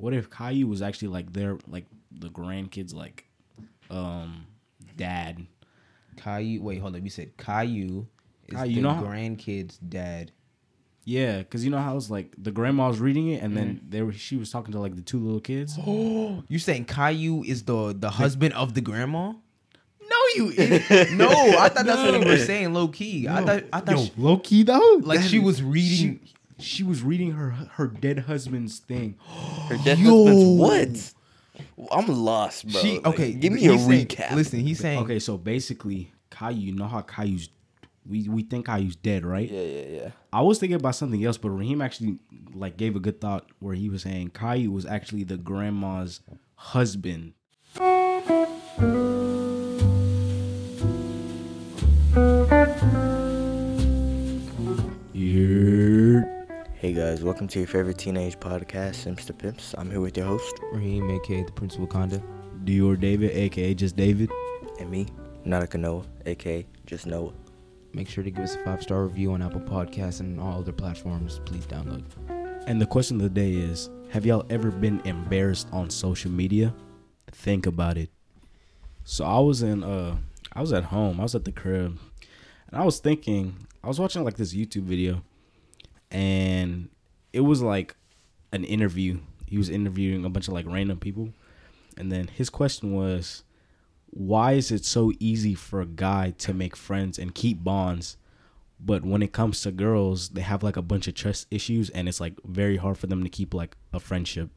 what if Caillou was actually like their like the grandkids like um dad? Caillou. Wait, hold up. You said Caillou is Caillou, you the know how- grandkid's dad. Yeah, because you know how it's like the grandma was reading it, and Mm-hmm. then they were she was talking to like the two little kids. You saying Caillou is the the husband of the grandma? No, you idiot. no. I thought that's what you were saying, low key. I thought I thought Yo, she- low key though, like that she was reading. She, she was reading her her dead husband's thing. Her dead Yo. husband's what? I'm lost, bro. she Like, okay. give me a saying- recap. listen, he's saying Okay, so basically, Caillou, you know how Caillou's we we think Caillou's dead, right? Yeah, yeah, yeah. I was thinking about something else, but Raheem actually like gave a good thought where he was saying Caillou was actually the grandma's husband. Hey guys, welcome to your favorite teenage podcast, Simps to Pimps. I'm here with your host Raheem, aka the Prince of Wakanda. Dior David, aka just David. and me, Nautica Noah, aka just Noah. Make sure to give us a five star review on Apple Podcasts and all other platforms. Please download. And the question of the day is Have y'all ever been embarrassed on social media? Think about it. So I was in uh I was at home, I was at the crib, and I was thinking, I was watching like this YouTube video, and it was like an interview. He was interviewing a bunch of like random people, and then his question was, Why is it so easy for a guy to make friends and keep bonds? but when it comes to girls they have like a bunch of trust issues and it's like very hard for them to keep like a friendship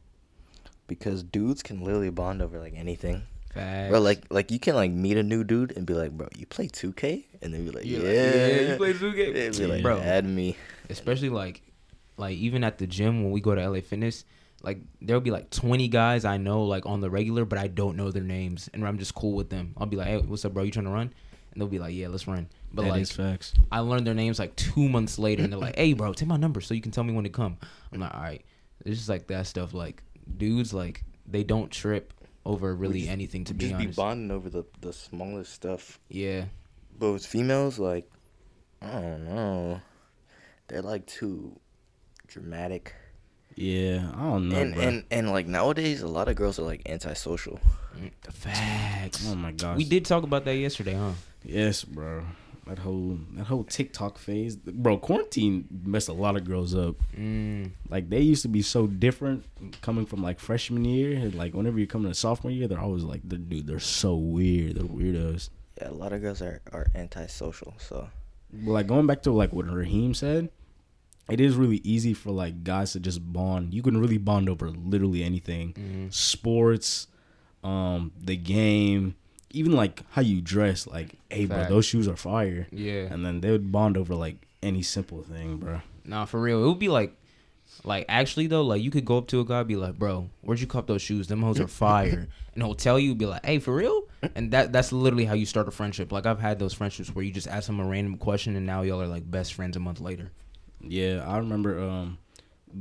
Because dudes can literally bond over like anything. Facts. Bro, like like you can like meet a new dude and be like, bro, you play 2K? And then be like, yeah, You're like, yeah, you play 2K? And be like, Bro. add me. especially like like even at the gym when we go to LA Fitness, like there'll be like 20 guys I know like on the regular, but I don't know their names, and I'm just cool with them. I'll be like, hey, what's up, bro? You trying to run? And they'll be like, yeah, let's run. But That like is facts I learned their names like two months later, and they're like, hey, bro, take my number so you can tell me when to come. I'm like, all right. It's just like that stuff. Like dudes, like they don't trip over really just- anything to be Just be be honest. bonding over the, the smallest stuff. yeah, But with females, like, I don't know. They're like too dramatic. yeah i don't know and, bro. and and like nowadays a lot of girls are like antisocial. Mm, facts. oh my gosh We did talk about that yesterday, huh? yes bro that whole that whole tiktok phase bro quarantine messed a lot of girls up Mm. like they used to be so different coming from like freshman year and, like whenever you come to sophomore year they're always like they're, dude they're so weird they're weirdos Yeah, a lot of girls are, are antisocial. So But like going back to like what Raheem said, it is really easy for like guys to just bond. You can really bond over literally anything. Mm-hmm. Sports, um, the game, even like how you dress. Like, hey bro, those shoes are fire. Yeah. And then they would bond over like any simple thing, bro. Nah, for real. It would be like, like actually though, like you could go up to a guy, be like, "Bro, where'd you cop those shoes? Them hoes are fire." and he'll tell you, be like, "Hey, for real?" And that that's literally how you start a friendship. Like I've had those friendships where you just ask him a random question, and now y'all are like best friends a month later. Yeah, I remember um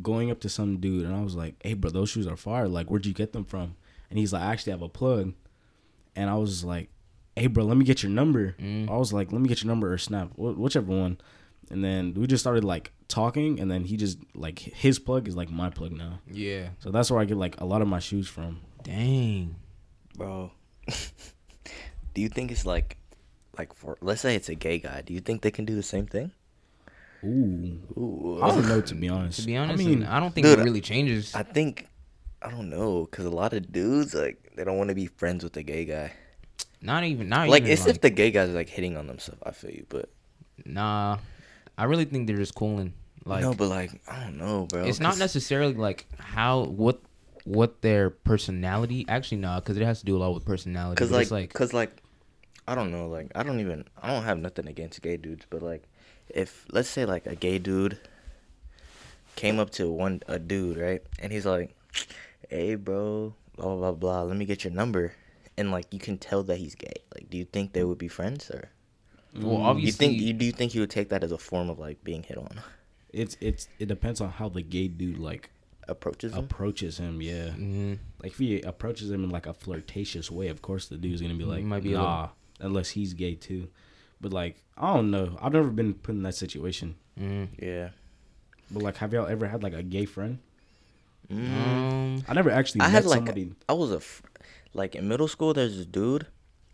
going up to some dude and I was like, "Hey, bro, those shoes are fire. Like, where'd you get them from?" And he's like, "I actually have a plug." And I was like, "Hey, bro, let me get your number." Mm. I was like, "Let me get your number or snap, wh- whichever one." And then we just started like talking, and then he just like his plug is like my plug now. Yeah. So that's where I get like a lot of my shoes from. Dang. bro, do you think it's like like for let's say it's a gay guy, do you think they can do the same thing? Ooh, Ooh. I don't know to be honest. To be honest, I I, mean, I don't think dude, it really changes. I think I don't know cuz a lot of dudes like they don't want to be friends with the gay guy. not even. Not Like even, it's if the gay guy's are like hitting on themselves, I feel you, but Nah, I really think they're just cooling. Like no, but like I don't know, bro. it's not necessarily like how what what their personality actually nah because it has to do a lot with personality Cause like, like cause like, I don't know, like I don't even, I don't have nothing against gay dudes, but like, if let's say like a gay dude came up to one a dude, right, and he's like, "Hey, bro, blah blah blah blah, let me get your number," and like you can tell that he's gay. Like, do you think they would be friends, or well obviously, you think you do you think he would take that as a form of like being hit on? it's it's it depends on how the gay dude like Approaches him. approaches him. Yeah. Mhm. Like if he approaches him in like a flirtatious way, of course the dude's gonna be like, might be a nah, unless he's gay too. But like, I don't know. I've never been put in that situation. Mhm. Yeah. But like, have y'all ever had like a gay friend? Mm. Um, I never actually I met had like somebody. I was a like in middle school. There's this dude,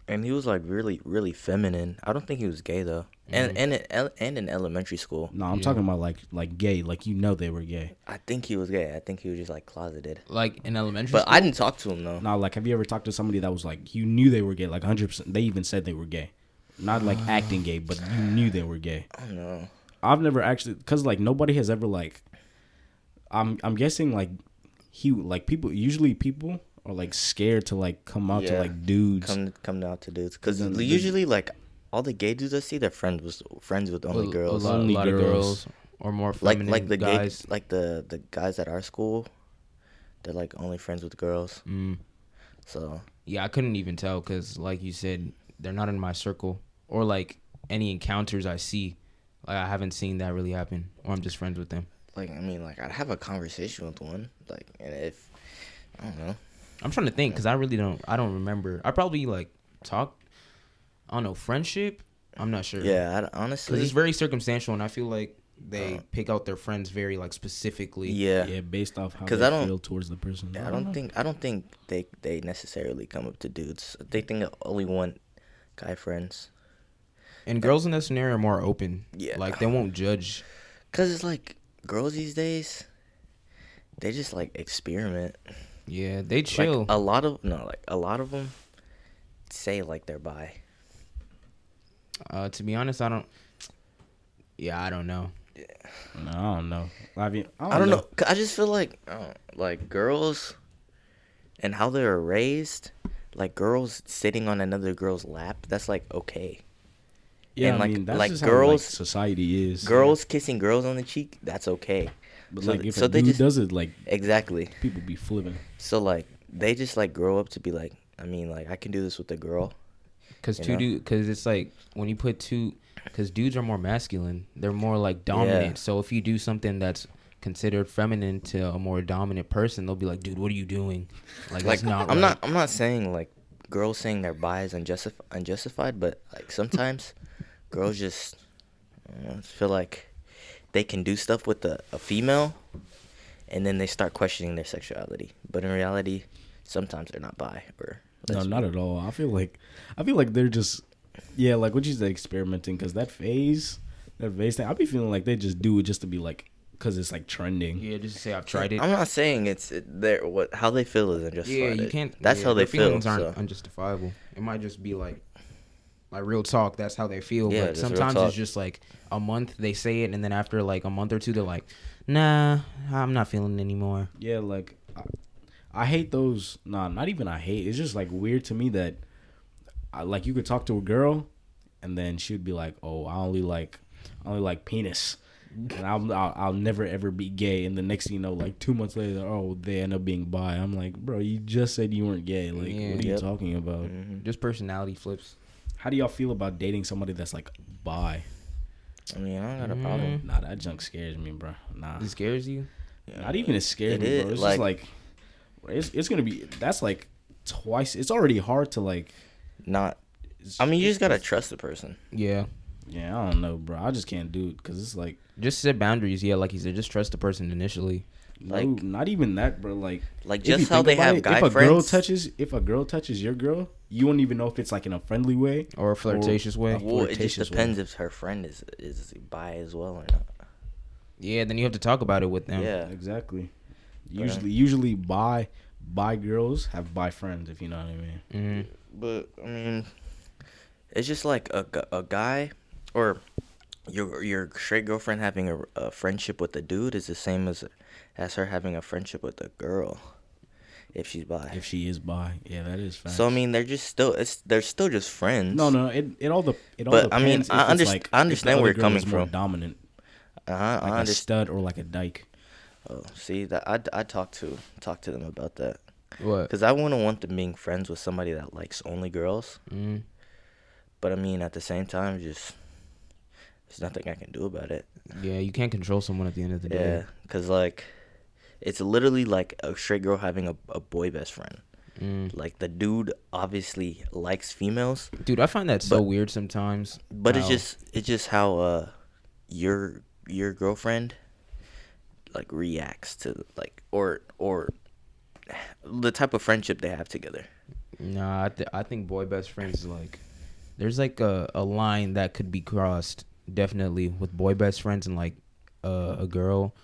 and he was like really really feminine. I don't think he was gay though. And and in, and in elementary school, No, I'm Yeah. talking about like like gay, like you know they were gay. I think he was gay. I think he was just like closeted. like in elementary But school. I didn't talk to him though. No, like, have you ever talked to somebody that was like you knew they were gay, like 100? percent They even said they were gay, not like acting gay, but you knew they were gay. I know. I've never actually, cause like nobody has ever like. I'm I'm guessing like he like people usually people are like scared to like come out to like dudes. Come come out to dudes because Then the- usually like all the gay dudes I see, they're friends with friends with only a, girls. a lot, Only a lot of girls. girls or more like like the guys. gay like the the guys at our school, they're like only friends with girls. Mm. So Yeah, I couldn't even tell because, like you said, they're not in my circle or like any encounters I see. Like I haven't seen that really happen, or I'm just friends with them. Like I mean like I'd have a conversation with one like and if I don't know I'm trying to think because I really don't. I don't remember. I probably like talk. I don't know friendship. I'm not sure. yeah I, because honestly it's very circumstantial, and I feel like they Uh, pick out their friends very like specifically. yeah yeah, based off how 'Cause they I don't- feel towards the person. Yeah, I don't think I don't think they they necessarily come up to dudes. They think they only want guy friends. And girls in that scenario are more open. Yeah. like they won't judge. Cause it's like girls these days, they just like experiment. Yeah, they chill. Like a lot of no, like a lot of them say like they're bi. uh, to be honest, I don't. Yeah, I don't know. No, I don't know. I mean, I don't, I don't know. 'Cause I just feel like I don't- like girls and how they're raised. Like girls sitting on another girl's lap, that's like okay. Yeah, and, I like- mean, that's like just how, girls- society is. Girls kissing girls on the cheek, that's okay. but so like if so a they dude just- does it, like Exactly. people be flipping. So like they just like grow up to be like, I mean, like I can do this with a girl. Cause two know? dude, cause it's like when you put two, cause dudes are more masculine. They're more like dominant. Yeah. So if you do something that's considered feminine to a more dominant person, they'll be like, "Dude, what are you doing?" Like, Like that's not. I'm right. not I'm not saying like girls saying their bi is unjustif- unjustified, but like sometimes girls just I don't know, feel like they can do stuff with a, a female, and then they start questioning their sexuality. But in reality, sometimes they're not bi or No, not at all. I feel like I feel like they're just yeah, like what you said, experimenting because that phase, that phase thing. I'll be feeling like they just do it just to be like because it's like trending. Yeah, just to say I've tried it. I'm not saying it's it, their what how they feel is unjustified. yeah, you can't. That's yeah, how they their feelings feel. aren't so. unjustifiable. It might just be like, like real talk. That's how they feel. Yeah, but sometimes it's just like a month they say it, and then after like a month or two, they're like, "Nah, I'm not feeling it anymore." Yeah, like I, I hate those. Nah, not even I hate. It's just like weird to me that, I, like you could talk to a girl, and then she'd be like, "Oh, I only like, I only like penis." And I'll, I'll I'll never ever be gay, and the next thing you know, like two months later, oh, they end up being bi. I'm like, bro, you just said you weren't gay. Like, Yeah. what are you talking about? Mhm. Just personality flips. How do y'all feel about dating somebody that's like bi? I mean, I don't got a Mm. problem. Nah, that junk scares me, bro. Nah, It scares you. not even it scares It me, is, bro. It's like- just like it's it's gonna be that's like twice. It's already hard to like. Not. I mean, you just gotta trust the person. Yeah. Yeah, I don't know, bro. I just can't do it because it's like, Just set boundaries. Yeah, like he said, just trust the person initially. Like- no, not even that, bro. Like, Like just how they about have it, guy if a friends. girl touches, if a girl touches your girl, you won't even know if it's like in a friendly way. Or a flirtatious way. a well, it just depends way. if her friend is is bi as well or not. Yeah, then you have to talk about it with them. Yeah. Exactly. But, uh, Usually, usually bi bi girls have bi friends, if you know what I mean. hmm But I mean, it's just like a, a guy or your your straight girlfriend having a, a friendship with a dude is the same as as her having a friendship with a girl if she's bi. If she is bi, yeah, that is fact. so I mean, they're just still it's they're still just friends. no, no, it it all the it all But, I mean, I if it's, underst- like, I understand where you're girl coming is more from. Dominant, uh like I a understand. stud or like a dyke. Oh, see that I I talked to talk to them about that What? because I wouldn't want them being friends with somebody that likes only girls. Mm. But I mean, at the same time, just there's nothing I can do about it. Yeah, you can't control someone at the end of the Yeah, day. cause like, it's literally like a straight girl having a, a boy best friend. Mm. Like the dude obviously likes females, Dude, I find that so But- weird sometimes. but it's just it's just how uh your your girlfriend like reacts to like or or the type of friendship they have together. Nah, I, th- I think boy best friends like there's like a, a line that could be crossed definitely with boy best friends and like uh, a girl,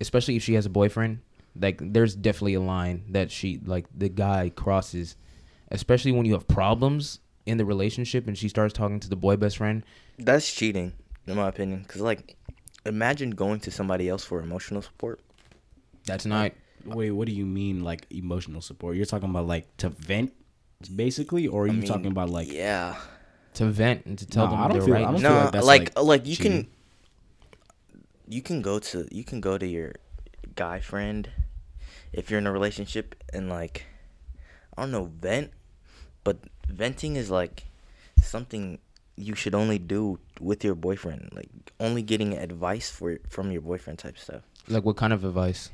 especially if she has a boyfriend. Like there's definitely a line that she like the guy crosses, especially when you have problems in the relationship and she starts talking to the boy best friend. That's cheating, in my opinion. Cause like, imagine going to somebody else for emotional support. That's not Wait, what do you mean like emotional support? You're talking about like to vent, basically, or are I you mean, talking about like? yeah, to vent and to tell Nah, them I don't they're feel- right. I don't no, feel like like like, like, you cheating. can you can go to you can go to your guy friend if you're in a relationship and like I don't know vent, but venting is like something you should only do with your boyfriend, like only getting advice for from your boyfriend type stuff. like what kind of advice?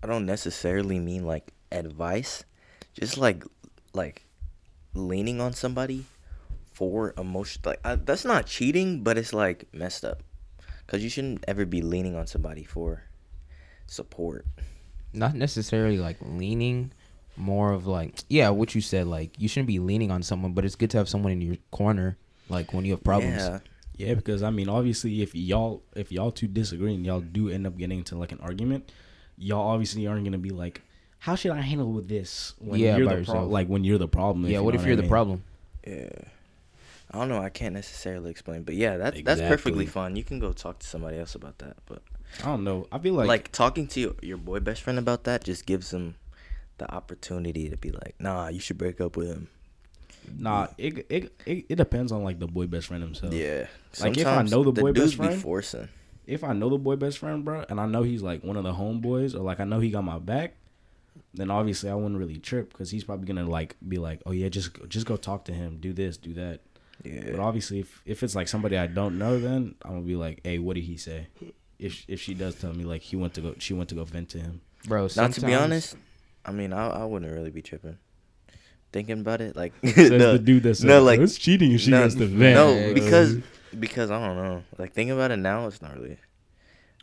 I don't necessarily mean like advice, just like like leaning on somebody for emotion. Like uh, that's not cheating, but it's like messed up. Cause you shouldn't ever be leaning on somebody for support. not necessarily like leaning more of like yeah what you said like you shouldn't be leaning on someone but it's good to have someone in your corner like when you have problems Yeah, Yeah, because I mean, obviously, if y'all if y'all two disagree and y'all do end up getting into like an argument, y'all obviously aren't gonna be like, "How should I handle with this?" When Yeah, you're the pro- yourself. like when you're the problem. yeah you what know if you're I the problem yeah. I don't know. I can't necessarily explain, but yeah, that that's perfectly fine. You can go talk to somebody else about that, but I don't know. I feel like, like, talking to your, your boy best friend about that just gives them the opportunity to be like, nah, you should break up with him. nah, it, it it it depends on like the boy best friend himself. Yeah. Like, if I know the boy dudes best be friend- forcing. If I know the boy best friend, bro, and I know he's like one of the homeboys, or like I know he got my back, then obviously I wouldn't really trip because he's probably gonna like be like, "Oh yeah, just just go talk to him, do this, do that." Yeah. But obviously, if if it's like somebody I don't know, then I'm gonna be like, "Hey, what did he say?" If if she does tell me like he went to go, she went to go vent to him. bro Not to be honest, I mean, I I wouldn't really be tripping. Thinking about it, like Says no, the dude that said, no, like- it's cheating if she no, has to vent. no, because because I don't know. Like thinking about it now, it's not really.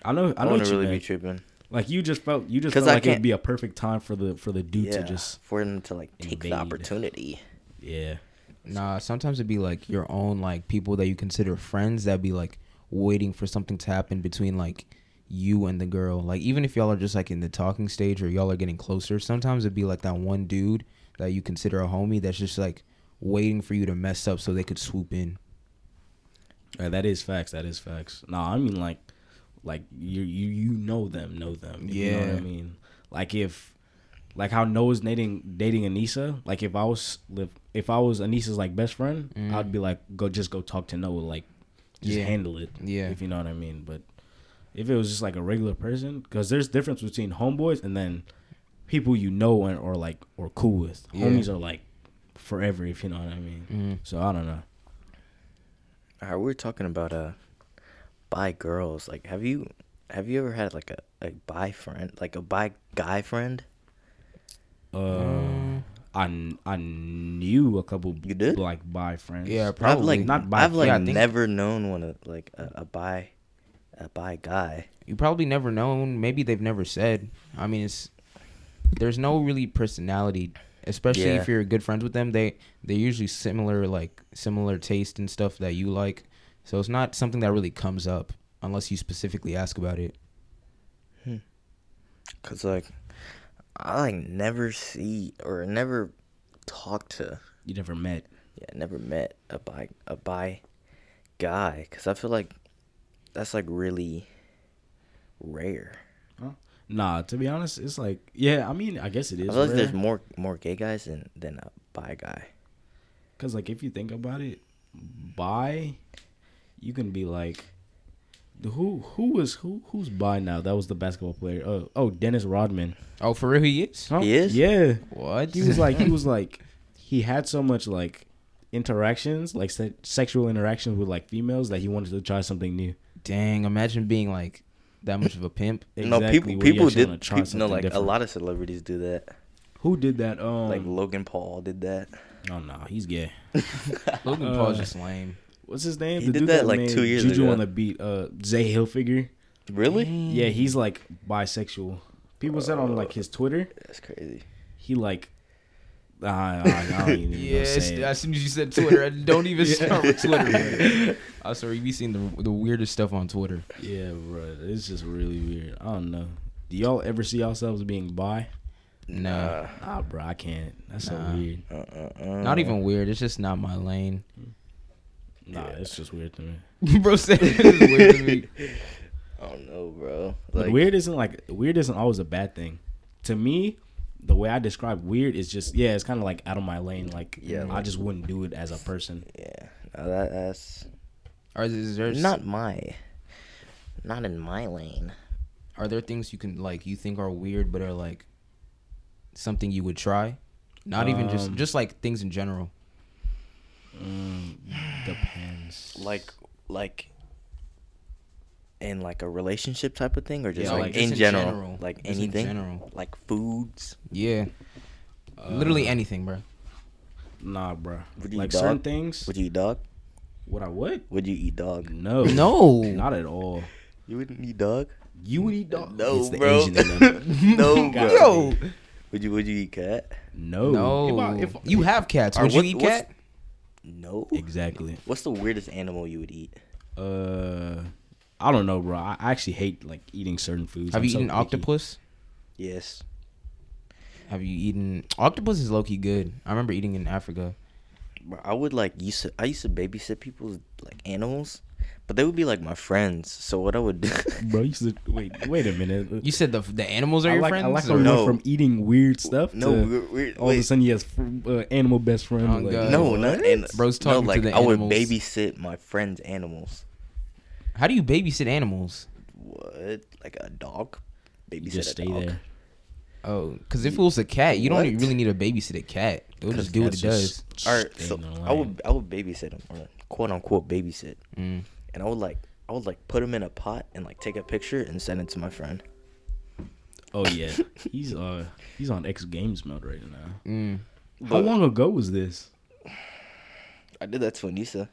I know, I, I know wouldn't what you really be tripping. Like you just felt, you just 'Cause felt I like it'd be a perfect time for the for the dude yeah, to just, for him to like take the opportunity. yeah. nah sometimes it'd be like your own like people that you consider friends that be like waiting for something to happen between like you and the girl like even if y'all are just like in the talking stage or y'all are getting closer sometimes it'd be like that one dude that you consider a homie that's just like waiting for you to mess up so they could swoop in Yeah, that is facts. That is facts. No, I mean like, like you you you know them, know them. You know what Yeah. I mean. Like if, like how Noah's dating dating Anissa. Like if I was if if I was Anissa's like best friend, Mm. I'd be like, go just go talk to Noah. Like, just Yeah. handle it. Yeah. If you know what I mean. But if it was just like a regular person, because there's difference between homeboys and then people you know and or like or cool with. Yeah. Homies are like forever. If you know what I mean. mm. So I don't know. All right, we we're talking about uh, bi girls. Like, have you have you ever had like a a bi friend, like a bi guy friend? Uh, Mm. I, I knew a couple You did? like bi friends. Yeah, I've Probably. like Not bi- I've like yeah, think- never known one of like a, a bi a bi guy. you probably never known maybe they've never said i mean it's there's no really personality especially Yeah. if you're good friends with them they they're usually similar like similar taste and stuff that you like so it's not something that really comes up unless you specifically ask about it hmm. Cause like I like never see or never talk to You never met. yeah never met a bi a bi guy. Cause I feel like that's like really rare. Nah, to be honest, it's like yeah. I mean, I guess it is. I feel like there's more more gay guys than than a bi guy. Cause like if you think about it, bi, you can be like, who who was who who's by now? That was the basketball player. Oh oh Dennis Rodman. oh for real he is Huh? He is? Yeah. what He was like he was like he had so much like interactions like se- sexual interactions with like females that he wanted to try something new. dang imagine being like that much of a pimp no, people people did. try People, no, like different. a lot of celebrities do that. Who did that? Um, like Logan Paul did that. oh no, he's gay. logan Uh, paul's just lame What's his name? He did that, like, two years Juju ago. on the beat. Uh, Zay Hilfiger. Really? Yeah, he's like bisexual. People said on like his Twitter, That's crazy. he like. Uh, I, I don't even know Yes, say it. as soon as you said Twitter, I don't even start with Twitter. man. I swear, you be seeing the the weirdest stuff on Twitter. Yeah, bro. It's just really weird. I don't know. Do y'all ever see yourselves being bi? No, Nah, bro. I can't. That's so weird. Uh, uh, uh. not even weird. It's just not my lane. Nah, it's just weird to me. Bro said it is weird to me. I don't know, bro. But Like, weird isn't like weird isn't always a bad thing. To me, the way I describe weird is just yeah, it's kind of like out of my lane. Like Yeah, I just wouldn't do it as a person. Yeah, no, that that's Or is, is there not my, not in my lane. Are there things you can like you think are weird, but are like something you would try? Not even just Um, just like things in general. Mm, depends. Like, like, in like a relationship type of thing, or just Yeah, like, like, just in, in general, general. like Just in anything, general. like foods. Yeah, Uh, literally anything, bro. Nah, bro. Would you Like eat certain dog? things. Would you eat dog? Would I would? Would you eat dog? No. No. Not at all. You wouldn't eat dog? You would eat dog? No, It's the bro. Asian no, Gotta bro. be. Would you? Would you eat cat? No. No, If I- if- you have cats. Or Would you what- eat what's- cat? No. exactly. What's the weirdest animal you would eat? Uh, I don't know, bro. I actually hate like eating certain foods. Have I'm you so eaten picky. octopus? Yes. Have you eaten octopus? Is low key good. I remember eating in Africa. Bro, I would like used to. I used to babysit people's like animals, but they would be like my friends. So what I would do? Bro, you said wait, wait a minute. You said the the animals are I your like friends. I like how or- No. from eating weird stuff no, to we're, we're, all of a sudden he has uh, animal best friend. Oh, like, God. no, What? not and Bro's no, talking to like the I would babysit my friends' animals. How do you babysit animals? What? Like a dog? Babysit You just a stay dog? there. Oh, because if it was a cat, you don't really need a babysit a cat. It'll just do what it Cats does. All right, so I would I would babysit them, or quote unquote babysit, Mm. And I would like I would like put them in a pot and like take a picture and send it to my friend. Oh yeah, he's uh he's on X Games mode right now. Mm. How long ago was this? I did that to Anissa.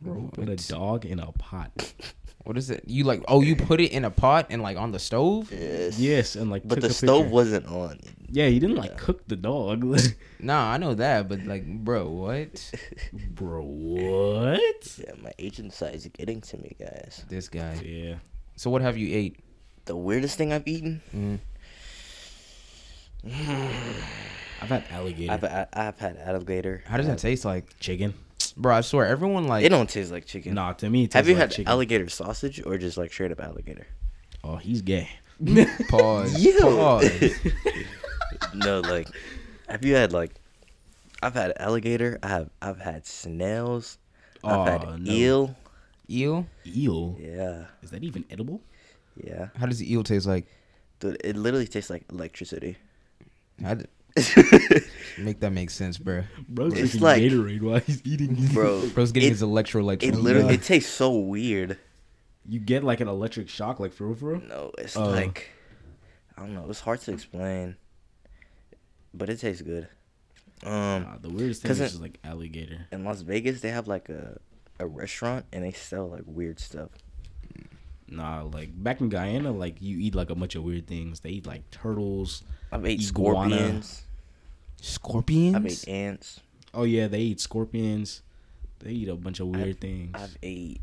Bro, put a dog in a pot. What is it? You like? Oh, you put it in a pot and like on the stove? Yes. Yes, and like But took the a stove picture. wasn't on. Yeah, he didn't like cook the dog. Nah, I know that, but like, bro, what? Bro, what? Yeah, my agent side is getting to me, guys. This guy. Yeah. So what have you ate? The weirdest thing I've eaten? Mm. I've had alligator. I've I- I've had alligator. How does that taste like, chicken. bro? I swear, everyone like. It don't taste like chicken. Nah, to me, it Have you like had chicken. alligator sausage or just like straight up alligator? Oh, he's gay. Pause. Ew. Pause. No, like, have you had like? I've had alligator. I have I've had snails. I've Aw, had no. eel. Eel. Eel. Yeah, Is that even edible? yeah. How does the eel taste like? Dude, it literally tastes like electricity. How d- make that make sense, bro. Bro's It's drinking like- Gatorade while he's eating. Bro, Bro's getting it, his electrolytes. it from literally the- it tastes so weird. You get like an electric shock, like for real, for real? No, it's Oh. like I don't know. It's hard to explain, but it tastes good. Um, Nah, the weirdest thing is it- just like alligator. in Las Vegas, they have like a a restaurant and they sell like weird stuff. Nah, like back in Guyana, like you eat like a bunch of weird things. They eat like turtles. I've ate Iguana. scorpions. Scorpions. I've ate ants. Oh yeah, they eat scorpions. They eat a bunch of weird I've- things. I've ate.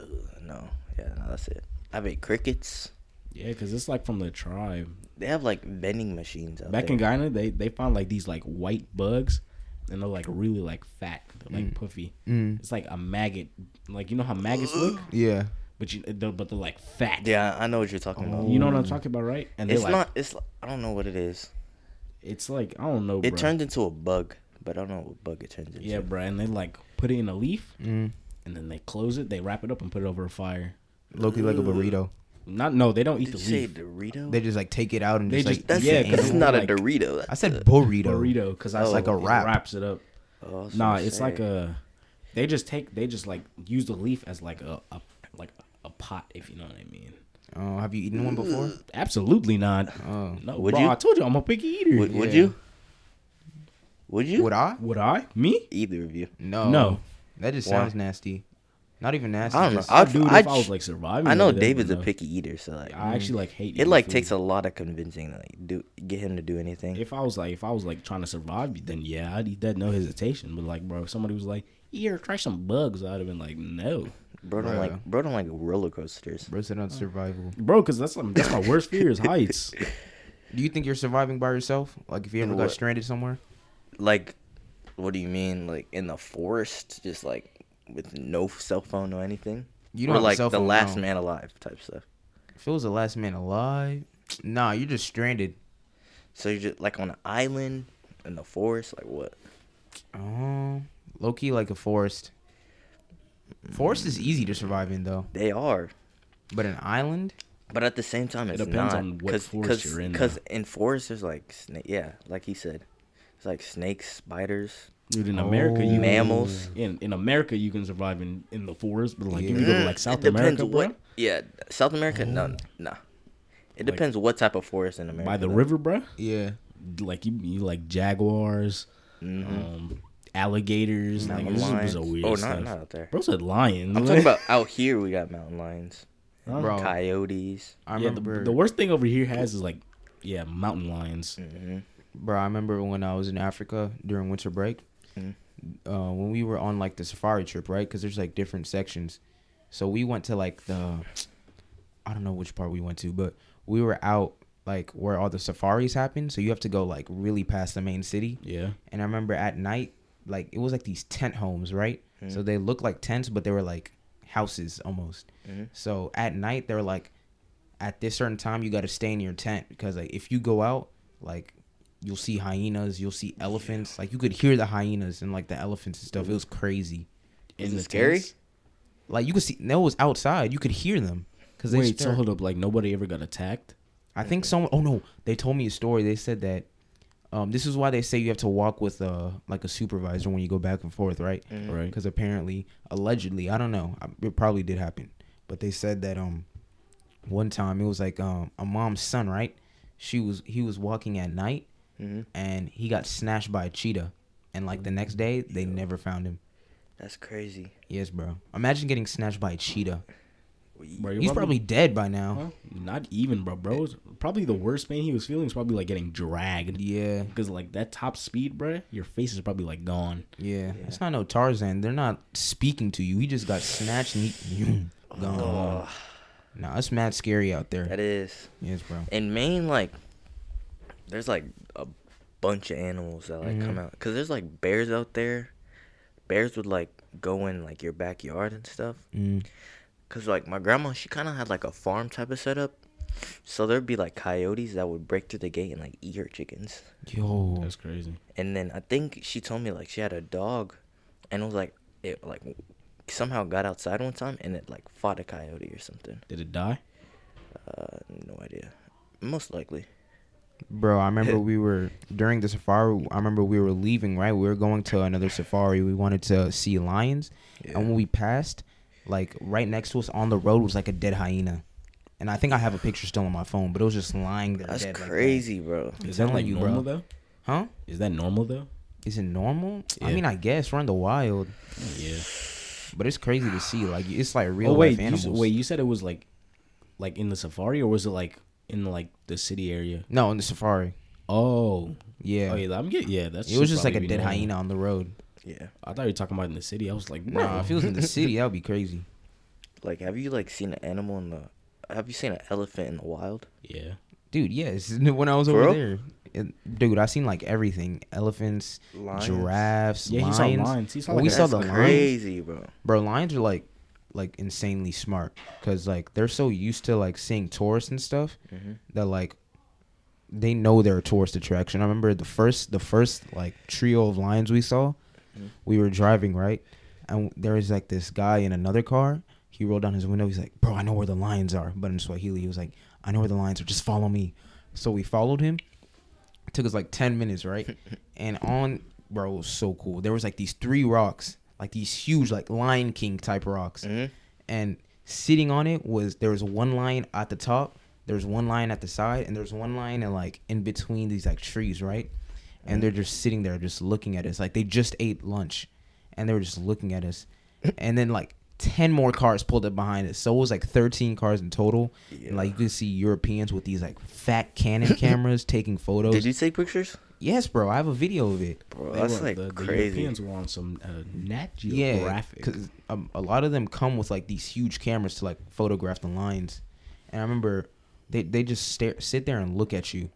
Uh, no, yeah, no, that's it. I've ate crickets. yeah, because it's like from the tribe. They have like vending machines out Back there. in Ghana. they they found like these like white bugs, and they're like really like fat, they're like puffy. Mm. It's like a maggot, like you know how maggots look, Yeah. but you they're, but they're like fat. Yeah, I know what you're talking about. You know what I'm talking about, right? And It's like, not. It's. like- I don't know what it is. It's like I don't know. It bro. turns into a bug, but I don't know what bug it turns into. Yeah, bro, and they like put it in a leaf, Mm. and then they close it. They wrap it up and put it over a fire. Loki like a burrito. Not no, they don't eat Did you the say leaf. Dorito? They just like take it out and They just, just- like that's yeah, eat the 'cause that's animal. not a like- Dorito. That's I said a- burrito. burrito because I Oh, like a it wrap. wraps it up. Oh, I was Nah, gonna it's like say. a. They just take. They just like use the leaf as like a, a like a pot, if you know what I mean. Oh, have you eaten one before? Absolutely not. Oh. No, Would bro, you? I told you I'm a picky eater. Would, would Yeah. you? Would you? Would I? Would I? Me? Either of you? No. No. That just Why? sounds nasty. Not even nasty. I don't know. I- I'd do I'd if I was like surviving. I know like that, David's a but picky eater, so like I actually like hate. it like food. takes a lot of convincing to like do get him to do anything. If I was like, if I was like trying to survive, then yeah, I'd eat that no hesitation. But like, bro, if somebody was like, "Here, try some bugs," I'd have been like, "No, bro don't Bruh. like bro don't like roller coasters. Bro said on oh. survival. bro," because that's like, that's my worst fear is heights. Do you think you're surviving by yourself? Like if you ever got stranded somewhere? Like, what do you mean? Like in the forest, just like with no cell phone or anything? You or don't have a like the last now. man alive type stuff. If it was the last man alive, nah, you're just stranded. So you're just like on an island in the forest, like what? Um, oh, low key like a forest. Forest is easy to survive in though, They are, but an island, but at the same time, it's depends not. on what Cause, forest cause, you're in, Because in forest, there's like snake. Yeah, like he said, it's like snakes, spiders. Dude, in America, you Mammals. In in America, you can survive in, in the forest, but like if Yeah. you go to like South it depends America, bro. Yeah, South America, no, nah. It depends what type of forest in America. by the though. river, bro, yeah. like you, you like jaguars, Mhm. um, alligators. Like Mountain this is lions. a weird oh, stuff. not not out there. Bro said lions. I'm talking about out here. We got mountain lions, Bro. coyotes. I yeah, the, the worst thing over here has is like, yeah, mountain lions. hmm bro. I remember when I was in Africa during winter break, Mhm. uh, when we were on like the safari trip, right? Because there's like different sections. So we went to like the, I don't know which part we went to, but we were out like where all the safaris happen. So you have to go like really past the main city. Yeah, And I remember at night, like it was like these tent homes, right? Mhm. So they looked like tents, but they were like houses almost. Mhm. So at night, they're like, at this certain time, you got to stay in your tent because like if you go out, like you'll see hyenas, you'll see elephants. Like you could hear the hyenas and like the elephants and stuff. It was crazy. Is In it the scary? tents? Like you could see, no, it was outside. You could hear them because they. Wait, so hold up, like nobody ever got attacked? I think someone. Oh no, they told me a story. They said that. Um, this is why they say you have to walk with uh like a supervisor when you go back and forth, right? Mhm. Right. because apparently, allegedly, I don't know, it probably did happen, but they said that um, one time it was like um a mom's son, right? She was he was walking at night hmm and he got snatched by a cheetah, and like the next day they never found him. That's crazy. Yes, bro. Imagine getting snatched by a cheetah. Bro, He's probably dead by now. Huh? Not even, bro. Bro, was- probably the worst pain he was feeling is probably like getting dragged. Yeah, Because like that top speed, bro, your face is probably like gone. yeah. It's not no Tarzan. They're not speaking to you. He just got snatched and he gone. Oh, Nah, it's mad scary out there. that is. Yes, bro. In Maine, like, there's like a bunch of animals that like come Mhm. out. Cause there's like bears out there. Bears would like go in like your backyard and stuff. Mm. Cause like my grandma, she kind of had like a farm type of setup. So there'd be like coyotes that would break through the gate and like eat her chickens. Yo. That's crazy. And then I think she told me like she had a dog, and it was like it like somehow got outside one time and it like fought a coyote or something. Did it die? Uh, no idea. Most likely. Bro, I remember we were during the safari. I remember we were leaving. Right, we were going to another safari. We wanted to see lions, and when we passed, like right next to us on the road was like a dead hyena, and I think I have a picture still on my phone, but it was just lying there. That's dead like that. crazy, bro. I'm Is that telling like you, normal bro. though? huh? Is that normal though? Is it normal? I mean, I guess we're in the wild, Yeah. but it's crazy to see. Like it's like real oh wait, life animals. s- wait. You said it was like, like in the safari, or was it like in like the city area? No, in the safari. Oh, Yeah. oh yeah. I'm getting yeah. That's it was just like a dead normal. hyena on the road. Yeah. I thought you were talking about in the city. I was like, Nah, if it was in the city, that would be crazy. Like, have you like seen an animal in the? Have you seen an elephant in the wild? yeah. Dude, yes. When I was For over real? there, It- dude, I seen like everything: elephants, Lions. giraffes, Yeah, he lions. saw lions. He saw Well, like we a- saw That's the lions. crazy, bro. Bro, lions are like, like insanely smart because like they're so used to like seeing tourists and stuff hmm that like they know they're a tourist attraction. I remember the first, the first like trio of lions we saw. Mhm. We were driving right, and there was like this guy in another car. He rolled down his window. He's like, "Bro, I know where the lions are." But in Swahili, he was like, "I know where the lions are. Just follow me." So we followed him. It took us like ten minutes, right? and on, bro, it was so cool. There was like these three rocks, like these huge, like Lion King type rocks, hmm and sitting on it was there was one lion at the top, there's one lion at the side, and there's one lion in like in between these like trees, right? and they're just sitting there, just looking at us. Like they just ate lunch, and they were just looking at us. And then like ten more cars pulled up behind us, so it was like thirteen cars in total. And like you could see Europeans with these like fat Canon cameras taking photos. Did you take pictures? Yes, bro, I have a video of it. Bro, They that's were- like the, the crazy. Europeans were on some uh, Nat Yeah, Geographic. because um, a lot of them come with like these huge cameras to like photograph the lines. And I remember they they just stare, sit there and look at you.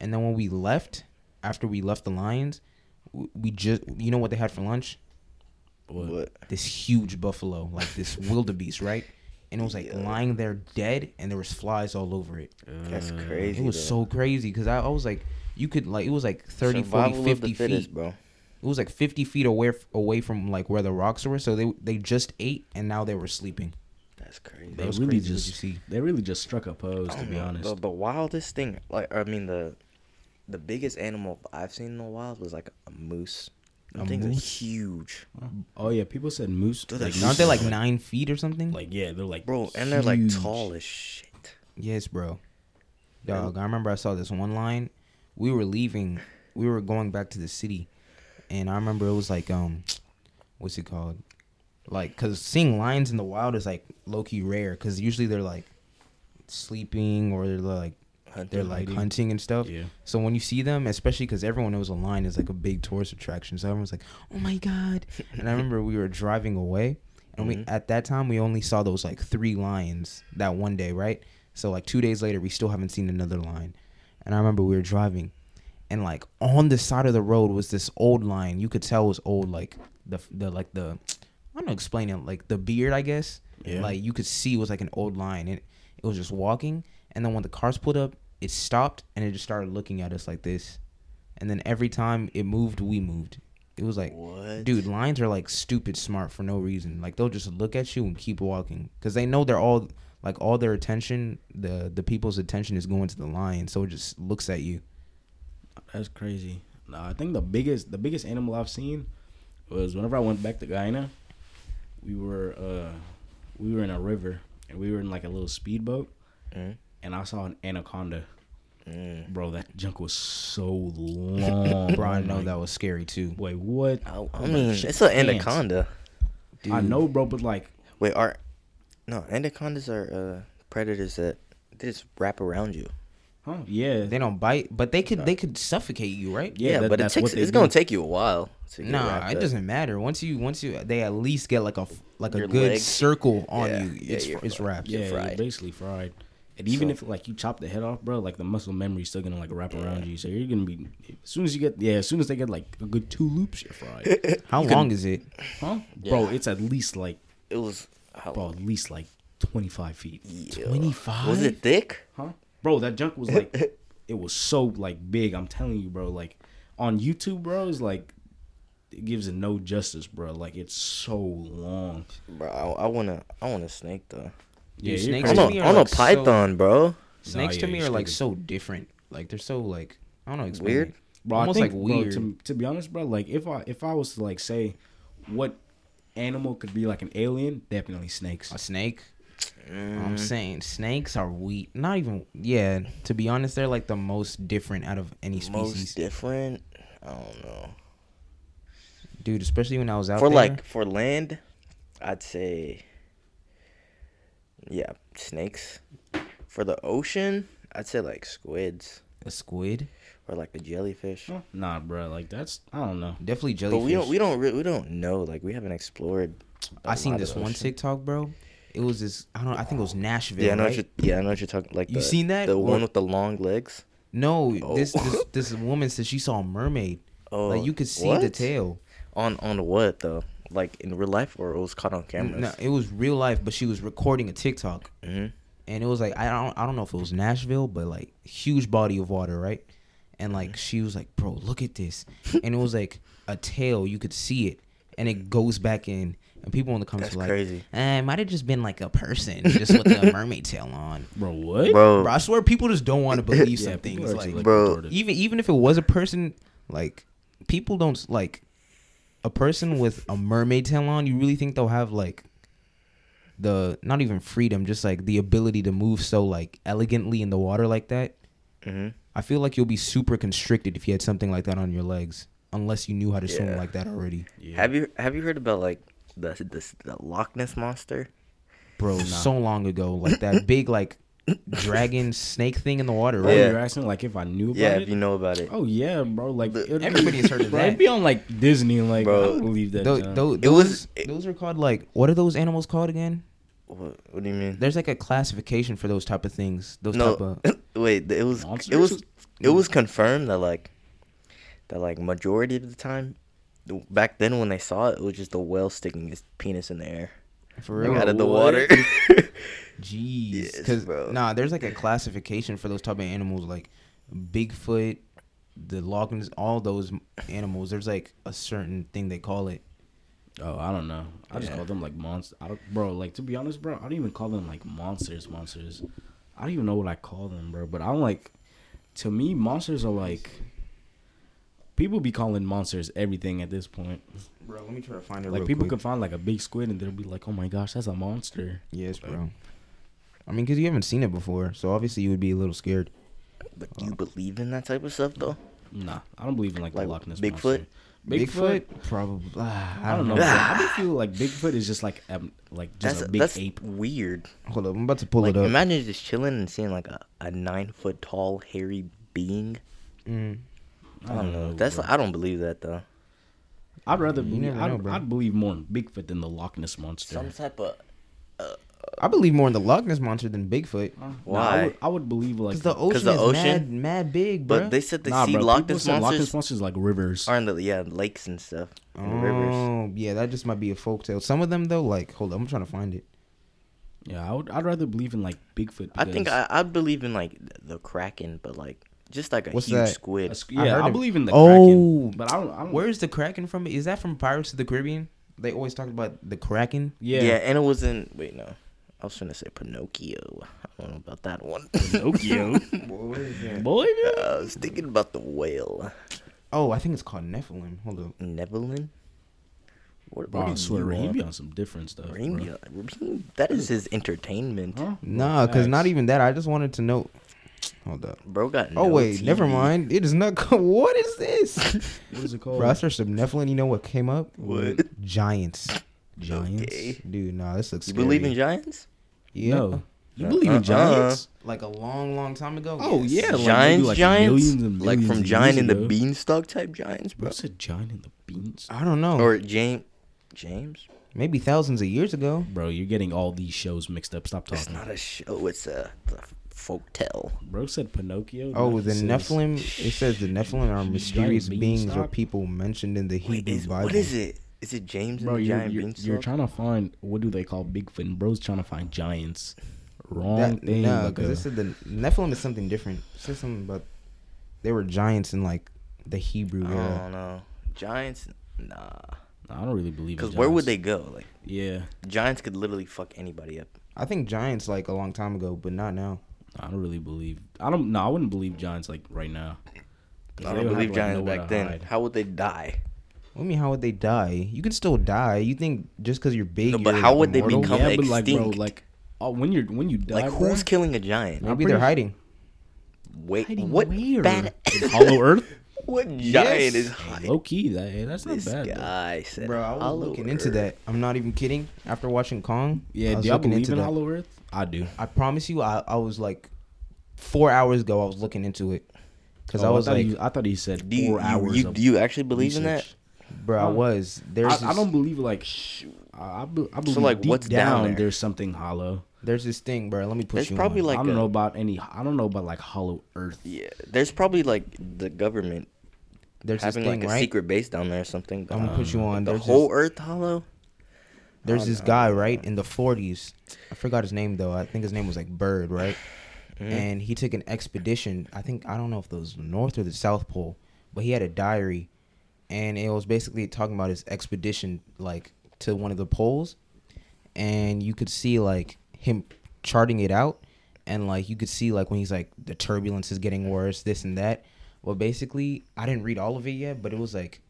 And then when we left, after we left the lines, w- we just you know what they had for lunch? What? This huge buffalo, like this wildebeest, right? And it was like Yeah. lying there dead, and there was flies all over it. That's Uh, crazy. It was though. so crazy because I, I was like, you could like it was like 30, 40, Survival of 50 the fittest, feet. bro. It was like 50 feet away away from like where the rocks were. So they they just ate and now they were sleeping. That's crazy. They was really crazy just you see. they really just struck a pose I to be know, honest. The, the wildest thing, like I mean, the the biggest animal I've seen in the wild was like a moose. A I think moose? it's huge, Oh yeah, people said moose. Like, they're Aren't they like nine feet or something? Like yeah, they're like bro, and they're like huge. tall as shit. yes, bro. Dog, I remember I saw this one line. We were leaving. We were going back to the city, and I remember it was like um, what's it called? Like, cause seeing lions in the wild is like low key rare. Cause usually they're like sleeping or they're like Hunting. they're like hiding. hunting and stuff. Yeah. So when you see them, especially because everyone knows a lion is like a big tourist attraction, so everyone's like, "Oh my god!" and I remember we were driving away, and we Mhm. at that time we only saw those like three lions that one day, right? So like two days later, we still haven't seen another lion, and I remember we were driving, and like on the side of the road was this old lion. You could tell it was old, like the the like the I don't know explain it like the beard, I guess. Yeah. Like you could see it was like an old lion. and it was just walking, and then when the cars pulled up, it stopped and it just started looking at us like this, and then every time it moved, we moved. It was like, What? dude, lions are like stupid smart for no reason. Like they'll just look at you and keep walking because they know they're all like all their attention, the the people's attention is going to the lion, so it just looks at you. That's crazy. Nah, I think the biggest the biggest animal I've seen was whenever I went back to Guyana. We were uh we were in a river and we were in like a little speedboat Mm, and I saw an anaconda. mm. Bro, that junk was so long. Bro, I know that was scary too. Wait, what? I, I mean, it's an anaconda. I know, bro, but like, Wait, are no anacondas are uh, predators that they just wrap around you. huh? Yeah, They don't bite, but they could they could suffocate you, right? Yeah, Yeah, that- but it takes it's gonna take you a while. To Nah, it up. doesn't matter. Once you once you they at least get like a like a good legs. circle on Yeah, you. yeah, It's it's wrapped. yeah, you're basically fried. And even So- if like you chop the head off, bro, like the muscle memory's still gonna like wrap around you. So you're gonna be as soon as you get yeah, as soon as they get like a good two loops, you're fried. How You can- long is it? huh? Bro, it's at least like It was how bro, at least like twenty five feet. Yeah. 25? Was it thick? Huh? Bro, that junk was like it was so like big. I'm telling you, bro. Like on YouTube, bro, it's like it gives it no justice, bro. Like it's so long. Bro, I, I wanna I want a snake though. Yeah, Dude, you're snakes I to crazy. want me a, are I want like a so- python, bro. Snakes Nah, to yeah, me you're like so different. Like they're so like I don't know. Explain Weird? it. bro. Almost I think, like bro, weird. to, to be honest, bro, like if I if I was to like say what animal could be like an alien, definitely snakes. A snake. Mm, I'm saying snakes are weak. Not even yeah. To be honest, they're like the most different out of any species, most different. I don't know. dude. Especially when I was out for there. like for land, I'd say yeah, snakes. For the ocean, I'd say like squids a squid. or like a jellyfish. Nah, bro. Like that's I don't know. Definitely jellyfish. But we don't we don't re- we don't know like we haven't explored. I seen this one. TikTok, bro. It was this. I don't. I think it was Nashville. Yeah, I know right? what you're, yeah, I know what you're talking. Like You the, seen that? The Or- one with the long legs. No, Oh. this, this this woman said she saw a mermaid. Oh, like you could see the tail. On on what though? Like in real life, or it was caught on camera? No, it was real life, but she was recording a TikTok, hmm and it was like I don't I don't know if it was Nashville, but like huge body of water, right? And like she was like, "Bro, look at this," and it was like a tail. You could see it, and it goes back in. And people in the comments That's were like, crazy. eh, "It might have just been like a person, just with a mermaid tail on." Bro, what? Bro, Bro, I swear people just don't want to believe Yeah, some people things. Like, Bro. even even if it was a person, like people don't like a person with a mermaid tail on. You really think they'll have like the not even freedom, just like the ability to move so like elegantly in the water like that? hmm I feel like you'll be super constricted if you had something like that on your legs, unless you knew how to swim like that already, Yeah. Have you have you heard about like the the, the Loch Ness monster? bro. Nah. So long ago, like that big like dragon snake thing in the water, right? Yeah. you're asking like if I knew about Yeah, it? Yeah, if you know about it. Oh yeah, bro. Like The- it'd Everybody's heard of bro, that. It'd be on like Disney, and like Bro. I don't believe that. Those, John. those, It was- those, those are called like what are those animals called again? What, what do you mean? There's like a classification for those type of things. Those no, type of wait. It was it was it was confirmed that like that like majority of the time, back then when they saw it, it was just a whale sticking his penis in the air for like, real. out of the what? water. Jeez, because bro. nah, there's like a classification for those type of animals, like Bigfoot, the Loch Ness, all those animals. There's like a certain thing they call it. Oh, I don't know. I just Yeah. call them like monsters. Bro. Like to be honest, bro, I don't even call them like monsters. Monsters. I don't even know what I call them, bro. But I'm like, to me, monsters are like. People be calling monsters everything at this point. Bro, let me try to find it. Like real people quick. can find like a big squid and they'll be like, "Oh my gosh, that's a monster." Yes, bro. I mean, because you haven't seen it before, so obviously you would be a little scared. but do you believe in that type of stuff though? Nah, I don't believe in like, Like the Loch Ness Bigfoot? monster. Bigfoot. probably. ah, I don't know. bro. I just feel like Bigfoot is just like um, like just That's a big that's ape. weird. Hold up, I'm about to pull like it up. imagine just chilling and seeing like a, a nine foot tall hairy being. Mm. I don't know. That's bro. I don't believe that though. I'd rather You believe, know, I'd, bro. I'd believe more in Bigfoot than the Loch Ness monster. Some type of I believe more in the Loch Ness monster than Bigfoot. Nah, I Why? would, I would believe like Because the ocean the is ocean- mad, mad big, bro. but they said they nah, see bro, Loch Ness say Loch monsters Ness monsters like rivers. are in the yeah lakes and stuff, in the oh, rivers. Oh, yeah, that just might be a folk tale. Some of them though, like, hold up, I'm trying to find it. Yeah, I would. I'd rather believe in like Bigfoot. I think I I believe in like the kraken, but like just like a What's huge that? squid. a sq- I yeah, heard I, believe in the Oh. Kraken, but I don't. I don't Where's the Kraken from? Is that from Pirates of the Caribbean? They always talk about the Kraken. yeah. yeah, and it was in wait no, I was gonna say Pinocchio. I don't know about that one. Pinocchio. boy. man. I was thinking about the whale, Oh, I think it's called Nephilim. Hold up. Neverland. What, Bro, what I are swear, you Raheem on? be on some different stuff. Raheem bro. Raheem- that is his entertainment. Huh? Nah, because not even that. I just wanted to know. Hold up. Bro got Oh no wait, never mind. It is not. co- What is this? What is it called? Bro, I searched up Nephilim. You know what came up? What? Giants. Giants. Okay. Dude, nah, this looks. You scary. believe in giants? Yeah. No. You Uh, believe in giants? Like a long, long time ago. Oh, Yes. yeah, like, giants, like, giants, millions and like from Giant years and the ago. Beanstalk type giants, bro. What's a giant in the beans? I don't know. Or James, James? Maybe thousands of years ago. Bro, you're getting all these shows mixed up. Stop talking. It's not a show. It's a, it's a folk tale. Bro said Pinocchio. Oh, Now the says- Nephilim. It says the Nephilim are mysterious beings or people mentioned in the Wait, Hebrew Bible. what is it? Is it James Bro, and the you're, Giant you're, Beanstalk? you're trying to find what do they call Bigfoot? And bro's trying to find giants. Wrong That, thing. no, because a- it said the Nephilim is something different. It says something about they were giants in like the Hebrew era. I don't know. Giants? Nah. I don't really believe. in Because where would they go? Like, Yeah, giants could literally fuck anybody up. I think giants like a long time ago, but not now. I don't really believe. I don't. No, I wouldn't believe giants like right now. I don't would have, believe like, giants back then. hide. How would they die? I mean, how would they die? You can still die. You think just because you're big? No, but you're how would they become yeah, but like, bro, extinct. like, oh, when you're when you die, Like, bro, who's killing a giant? I'm Maybe pretty they're hiding. Wait, hiding what where? bad? Hollow Earth? what giant Yes. is hiding? Low key, that hey, that's not This bad. though. guy said, Bro, I was Hollow looking into that. I'm not even kidding. After watching Kong, I Yeah, was do y'all looking believe into in that. Hollow Earth? I do. I promise you, I, I was like four hours ago. I was looking into it because Oh, I was thought like, he, I thought he said Do you, four you, hours. you, of do you actually believe in that? Research. bro, I Oh. was. There's I, I don't believe like. I, I, be- I believe like, deep what's down down, there? there's something hollow. There's this thing, bro. Let me put There's you probably on. like I don't a- know about any. I don't know about like Hollow Earth. Yeah, there's probably like the government There's this having thing, like a right? secret base down there or something. I'm gonna but put you on. the There's whole this, Earth hollow. there's Oh, this no. guy, right, in the 40s. I forgot his name though. I think his name was like Byrd, right? Mhm. And he took an expedition. I think I don't know if it was the North or the South Pole, but he had a diary, and it was basically talking about his expedition, like to one of the poles, and you could see like him charting it out, and like you could see like when he's like the turbulence is getting worse, this and that. Well, basically, I didn't read all of it yet, but it was like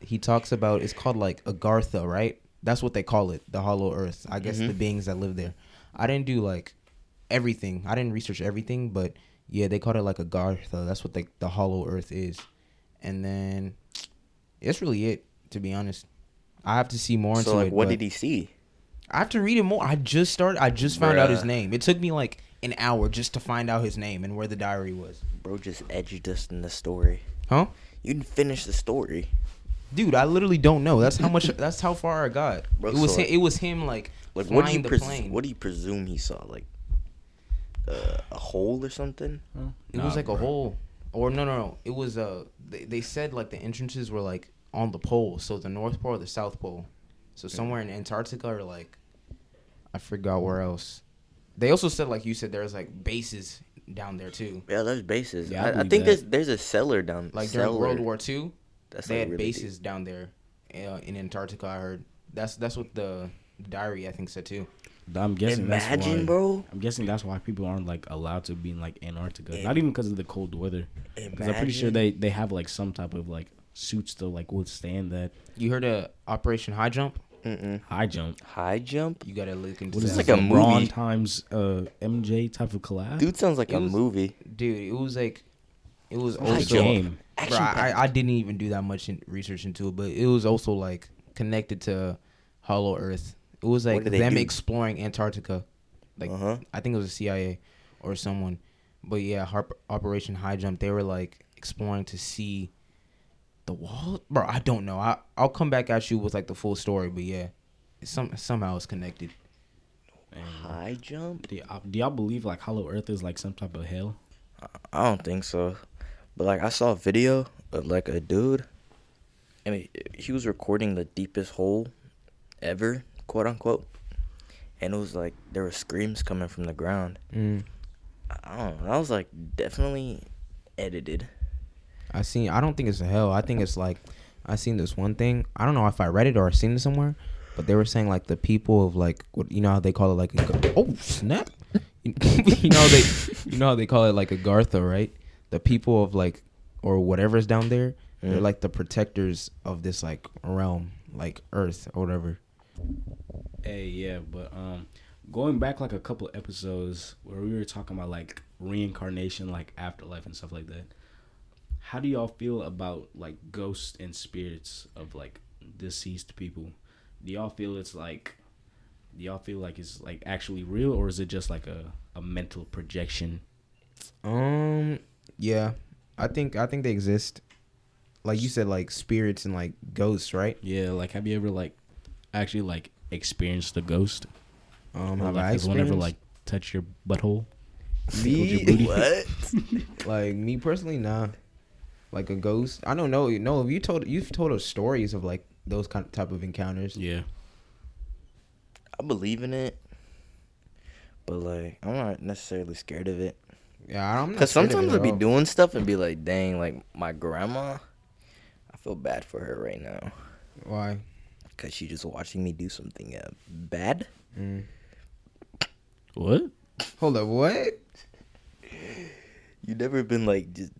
he talks about it's called like Agartha, right? That's what they call it, the Hollow Earth. I guess Mhm. the beings that live there. I didn't do like everything. I didn't research everything, but Yeah, they called it like Agartha. That's what the the Hollow Earth is, and then that's really it. To be honest, I have to see more into So like, it. what did he see? I have to read it more. I just started. I just found out his name. It took me like an hour just to find out his name and where the diary was. Bro just edged us in the story. Huh? You didn't finish the story. Dude, I literally don't know. That's how much. that's how far I got. Bro, it was so, him, it was him like, Like, what do you the pres- plane. what do you presume he saw? Like uh, a hole or something? it was like a hole, or no, no, no. It was uh. They, they said like the entrances were like on the pole, so the North Pole or the South Pole. So somewhere in Antarctica or like, I forgot where else. They also said like you said there's like bases down there too. Yeah, there's bases. Yeah, I I, I think that. there's there's a cellar down. Like during. World War Two, That's they like had really deep. bases down there uh, in Antarctica. I heard that's that's what the diary I think said too. I'm guessing that's Imagine, why, bro. I'm guessing that's why people aren't like allowed to be in like Antarctica. Not even because of the cold weather. Because I'm pretty sure they they have like some type of like suits to like withstand that You heard of Operation High Jump? Mm-mm. high jump. High jump. You gotta look into What is this? like a LeBron movie. times uh MJ type of collab. Dude sounds like It a was- movie. dude. It was like, it was also. game. Bro, I, I didn't even do that much in research into it, but it was also like connected to Hollow Earth. It was like them do? exploring Antarctica. Like Uh-huh. I think it was the CIA or someone, but yeah, Harp- Operation High Jump. They were like exploring to see the wall. Bro, I don't know. I I'll come back at you with like the full story, but yeah, it's some somehow it's connected. And High jump. do, y'all, do y'all believe like Hollow Earth is like some type of hell? I don't think so. But like I saw a video of like a dude and he, he was recording the deepest hole ever, quote unquote. And it was like there were screams coming from the ground. Mm. I don't know. That was like definitely edited. I seen. I don't think it's a hell. I think it's like I seen this one thing. I don't know if I read it or I seen it somewhere, but they were saying like the people of like what you know how they call it like a, oh snap, you know they you know how they call it like Agartha right? The people of like or whatever's down there, they're Mm. like the protectors of this like realm, like Earth or whatever. Hey, yeah, but um, going back like a couple episodes where we were talking about like reincarnation, like afterlife and stuff like that. How do y'all feel about like ghosts and spirits of like deceased people? Do y'all feel it's like, do y'all feel like it's like actually real, or is it just like a a mental projection? Um, yeah, I think I think they exist. Like you said, like spirits and like ghosts, right? Yeah, like have you ever like actually like experienced a ghost? Um, Or, have like, I has one ever like touched your butthole? Me, your? What? like me personally, nah. Like a ghost, I don't know. No, if you told you've told us stories of like those kind of type of encounters. Yeah. I believe in it. But like I'm not necessarily scared of it. Yeah, I'm not. Cause sometimes I'd at be doing stuff and be like, dang, like my grandma. I feel bad for her right now. Why? Cause she's just watching me do something uh, bad. Mm. What? Hold up, what? You never been like just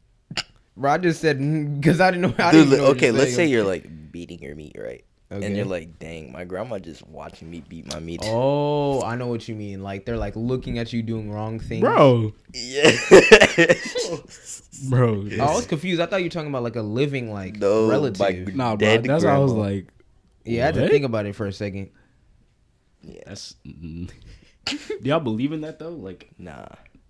Bro, I just said because I didn't know. I Dude, didn't know okay, let's say say you're like beating your meat, right? Okay. And you're like, dang, my grandma just watching me beat my meat. Oh, I know what you mean. Like they're like looking at you doing wrong things. Bro. Yeah. Bro. I was confused. I thought you were talking about like a living like No, relative. my- Nah, bro. Dead That's why I was like, yeah, I had to What? think about it for a second. yeah. that's. mm. Do y'all believe in that though? Like, Nah.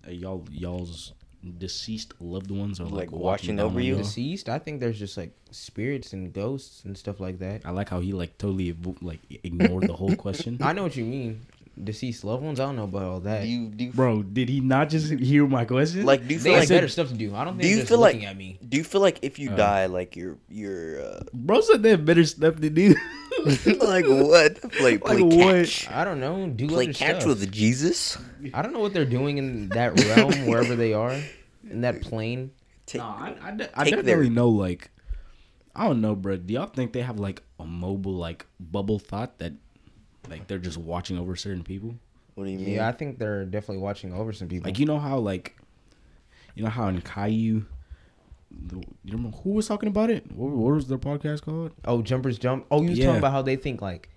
uh, y'all y'all's deceased loved ones are like, Like, walking watching down over on you? y'all? Deceased. I think there's just like spirits and ghosts and stuff like that. I like how he like totally avo- like ignored the whole question. I know what you mean. Deceased loved ones. I don't know about all that. Do you do you, Bro, did he not just hear my question? like do you feel have like better stuff to do. I don't think do you just feel like at me. do you feel like if you Uh. die like you're you're uh, bro said they have better stuff to do. like what? Play play Like what? catch. I don't know. Do Play other catch stuff. with Jesus. I don't know what they're doing in that realm, wherever they are, in that plane. Take, Nah, I, I, de- I definitely their- know. Like, I don't know, bro. Do y'all think they have like a mobile like bubble thought that like they're just watching over certain people? what do you mean? Yeah, I think they're definitely watching over some people. Like you know how like, you know how in Caillou, the, you remember who was talking about it? What, what was their podcast called? oh, jumpers jump. Oh, you Yeah. talking about how they think like,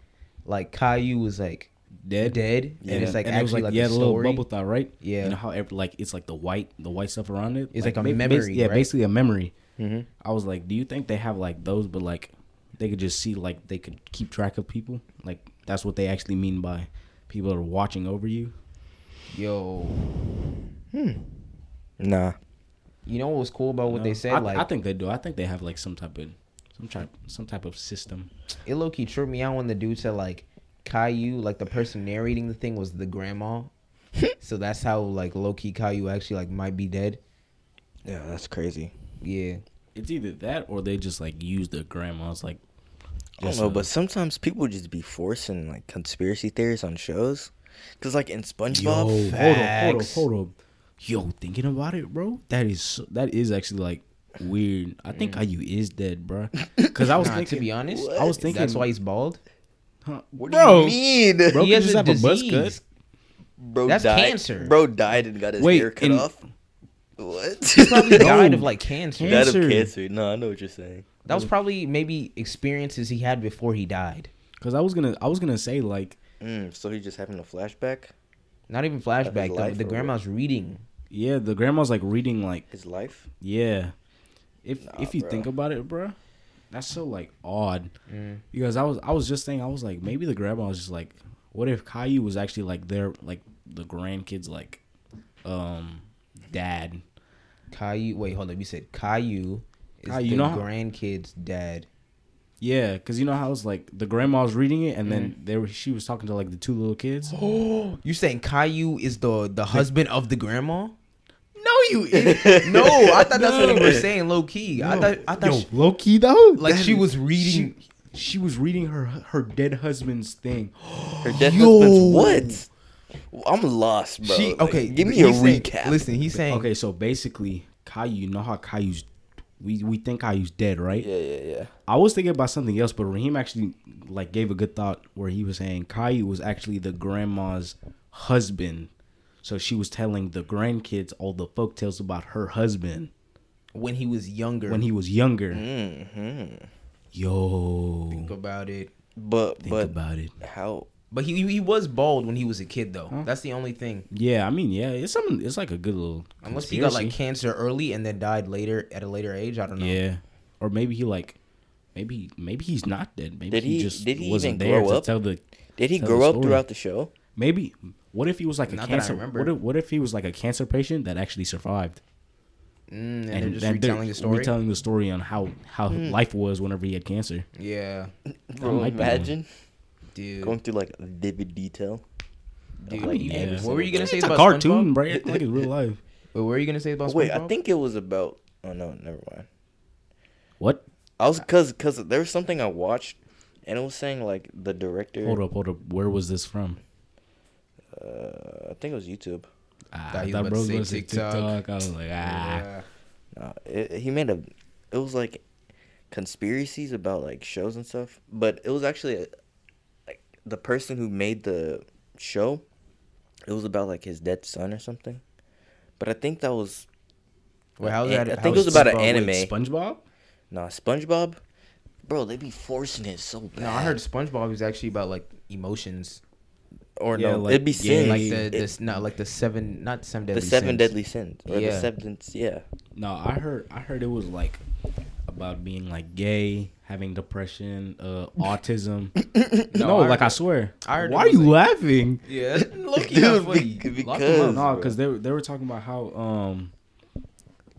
like Caillou was like dead. dead, Yeah. and it's like and it was actually like, like, yeah, a the little bubble thought, right? Yeah. You know how every, like it's like the white, the white stuff around it. It's like a ba- bas- memory, yeah, right? basically a memory. Mm-hmm. I was like, do you think they have like those, but like they could just see like they could keep track of people? Like that's what they actually mean by people are watching over you. Yo, hmm. Nah. you know what was cool about what No. they said? I, like I think they do. I think they have like some type of some type some type of system. it low key tripped me out when the dude said like Caillou, like the person narrating the thing was the grandma. so that's how like low key Caillou actually like might be dead. Yeah, that's crazy. Yeah. It's either that or they just like use the grandmas like. I don't know, but sometimes people just be forcing like conspiracy theories on shows. Cause like in Yo, SpongeBob, hold up, hold up, Facts. hold up. Yo, thinking about it, bro, that is that is actually like weird. I think mm. Caillou is dead, bro. Because I was Nah, thinking, to be honest, I was thinking that's why he's bald. huh, what bro, do you mean? Bro, he could has just a have a buzz cut. Bro That's died. cancer. Bro died and got his Wait, hair cut in- off. What? He probably died of like cancer. Died of Cancer. cancer. No, I know what you're saying. That was probably maybe experiences he had before he died. Because I was gonna, I was gonna say like, Mm, so he's just having a flashback. Not even flashback. The, the or grandma's reading. yeah, the grandma's like reading like, His life. yeah. If Nah, if you bro. think about it, bro, that's so like odd. Mm. Because I was, I was just saying, I was like, maybe the grandma was just like, what if Caillou was actually like their like the grandkids like, um, dad. Caillou. Wait, hold up. You said Caillou is Caillou, you the know how- grandkid's dad. Yeah, because you know how it's like the grandma was reading it, and then Mm-hmm. they were she was talking to like the two little kids. Oh, you saying Caillou is the the husband of the grandma? No, you idiot. No, I thought that's what you were saying, low key. I thought I thought Yo, she- low key though, like that she was reading. She, she was reading her her dead husband's thing. Her dead Yo. husband's what? I'm lost, bro. she Like, okay. give me a he's saying- recap. listen, he's saying Okay, so basically, Caillou, you know how Caillou's we we think Caillou's dead, right? Yeah, yeah, yeah. I was thinking about something else, but Raheem actually like gave a good thought where he was saying Caillou was actually the grandma's husband. So she was telling the grandkids all the folk tales about her husband when he was younger. when he was younger. hmm Yo, think about it. But think but about it. how? But he he was bald when he was a kid though. Huh? That's the only thing. Yeah, I mean, yeah, it's something. It's like a good little. Unless he got like cancer early and then died later at a later age. I don't know. yeah, or maybe he like, maybe maybe he's not dead. Maybe Did he, he- just did he wasn't even there grow to up? tell the. Did he grow up throughout the show? Maybe what if he was like a Not that I cancer? remember. What if, what if he was like a cancer patient that actually survived? Mm, and, they're just and retelling the story. retelling the story on how how life was whenever he had cancer. yeah, Bro, might be one. Imagine dude. going through like vivid detail. dude like, yeah. What were you gonna say It's a about cartoon, SpongeBob? bro. It's like it's real life. Wait, what were you gonna say about Wait, I think it was about. Oh no, never mind. What? I was cause cause there was something I watched, and it was saying like the director. Hold up, hold up. Where was this from? Uh, I think it was YouTube. Ah, Thought I thought was bro was to gonna say say TikTok. TikTok. I was like, ah. Yeah. No, it, he made a. It was like conspiracies about like shows and stuff, but it was actually a, like the person who made the show. It was about like his dead son or something, but I think that was. Wait, how's I that? I think it was is about an anime. Wait, SpongeBob? Nah, SpongeBob, bro, they be forcing it so bad. No, I heard SpongeBob is actually about like emotions, or Yeah, no, like, it'd be yeah, sins. like Hey, the It- this not like the seven, not seven deadly the seven sins. deadly sins or the Yeah. seven. Yeah, No, I heard I heard it was like about being like gay, having depression, uh, autism. no, No, I like heard- I swear. I heard Why are you like- laughing? Yeah, look Dude, funny. be- Lock 'em because- No, because they were- they were talking about how um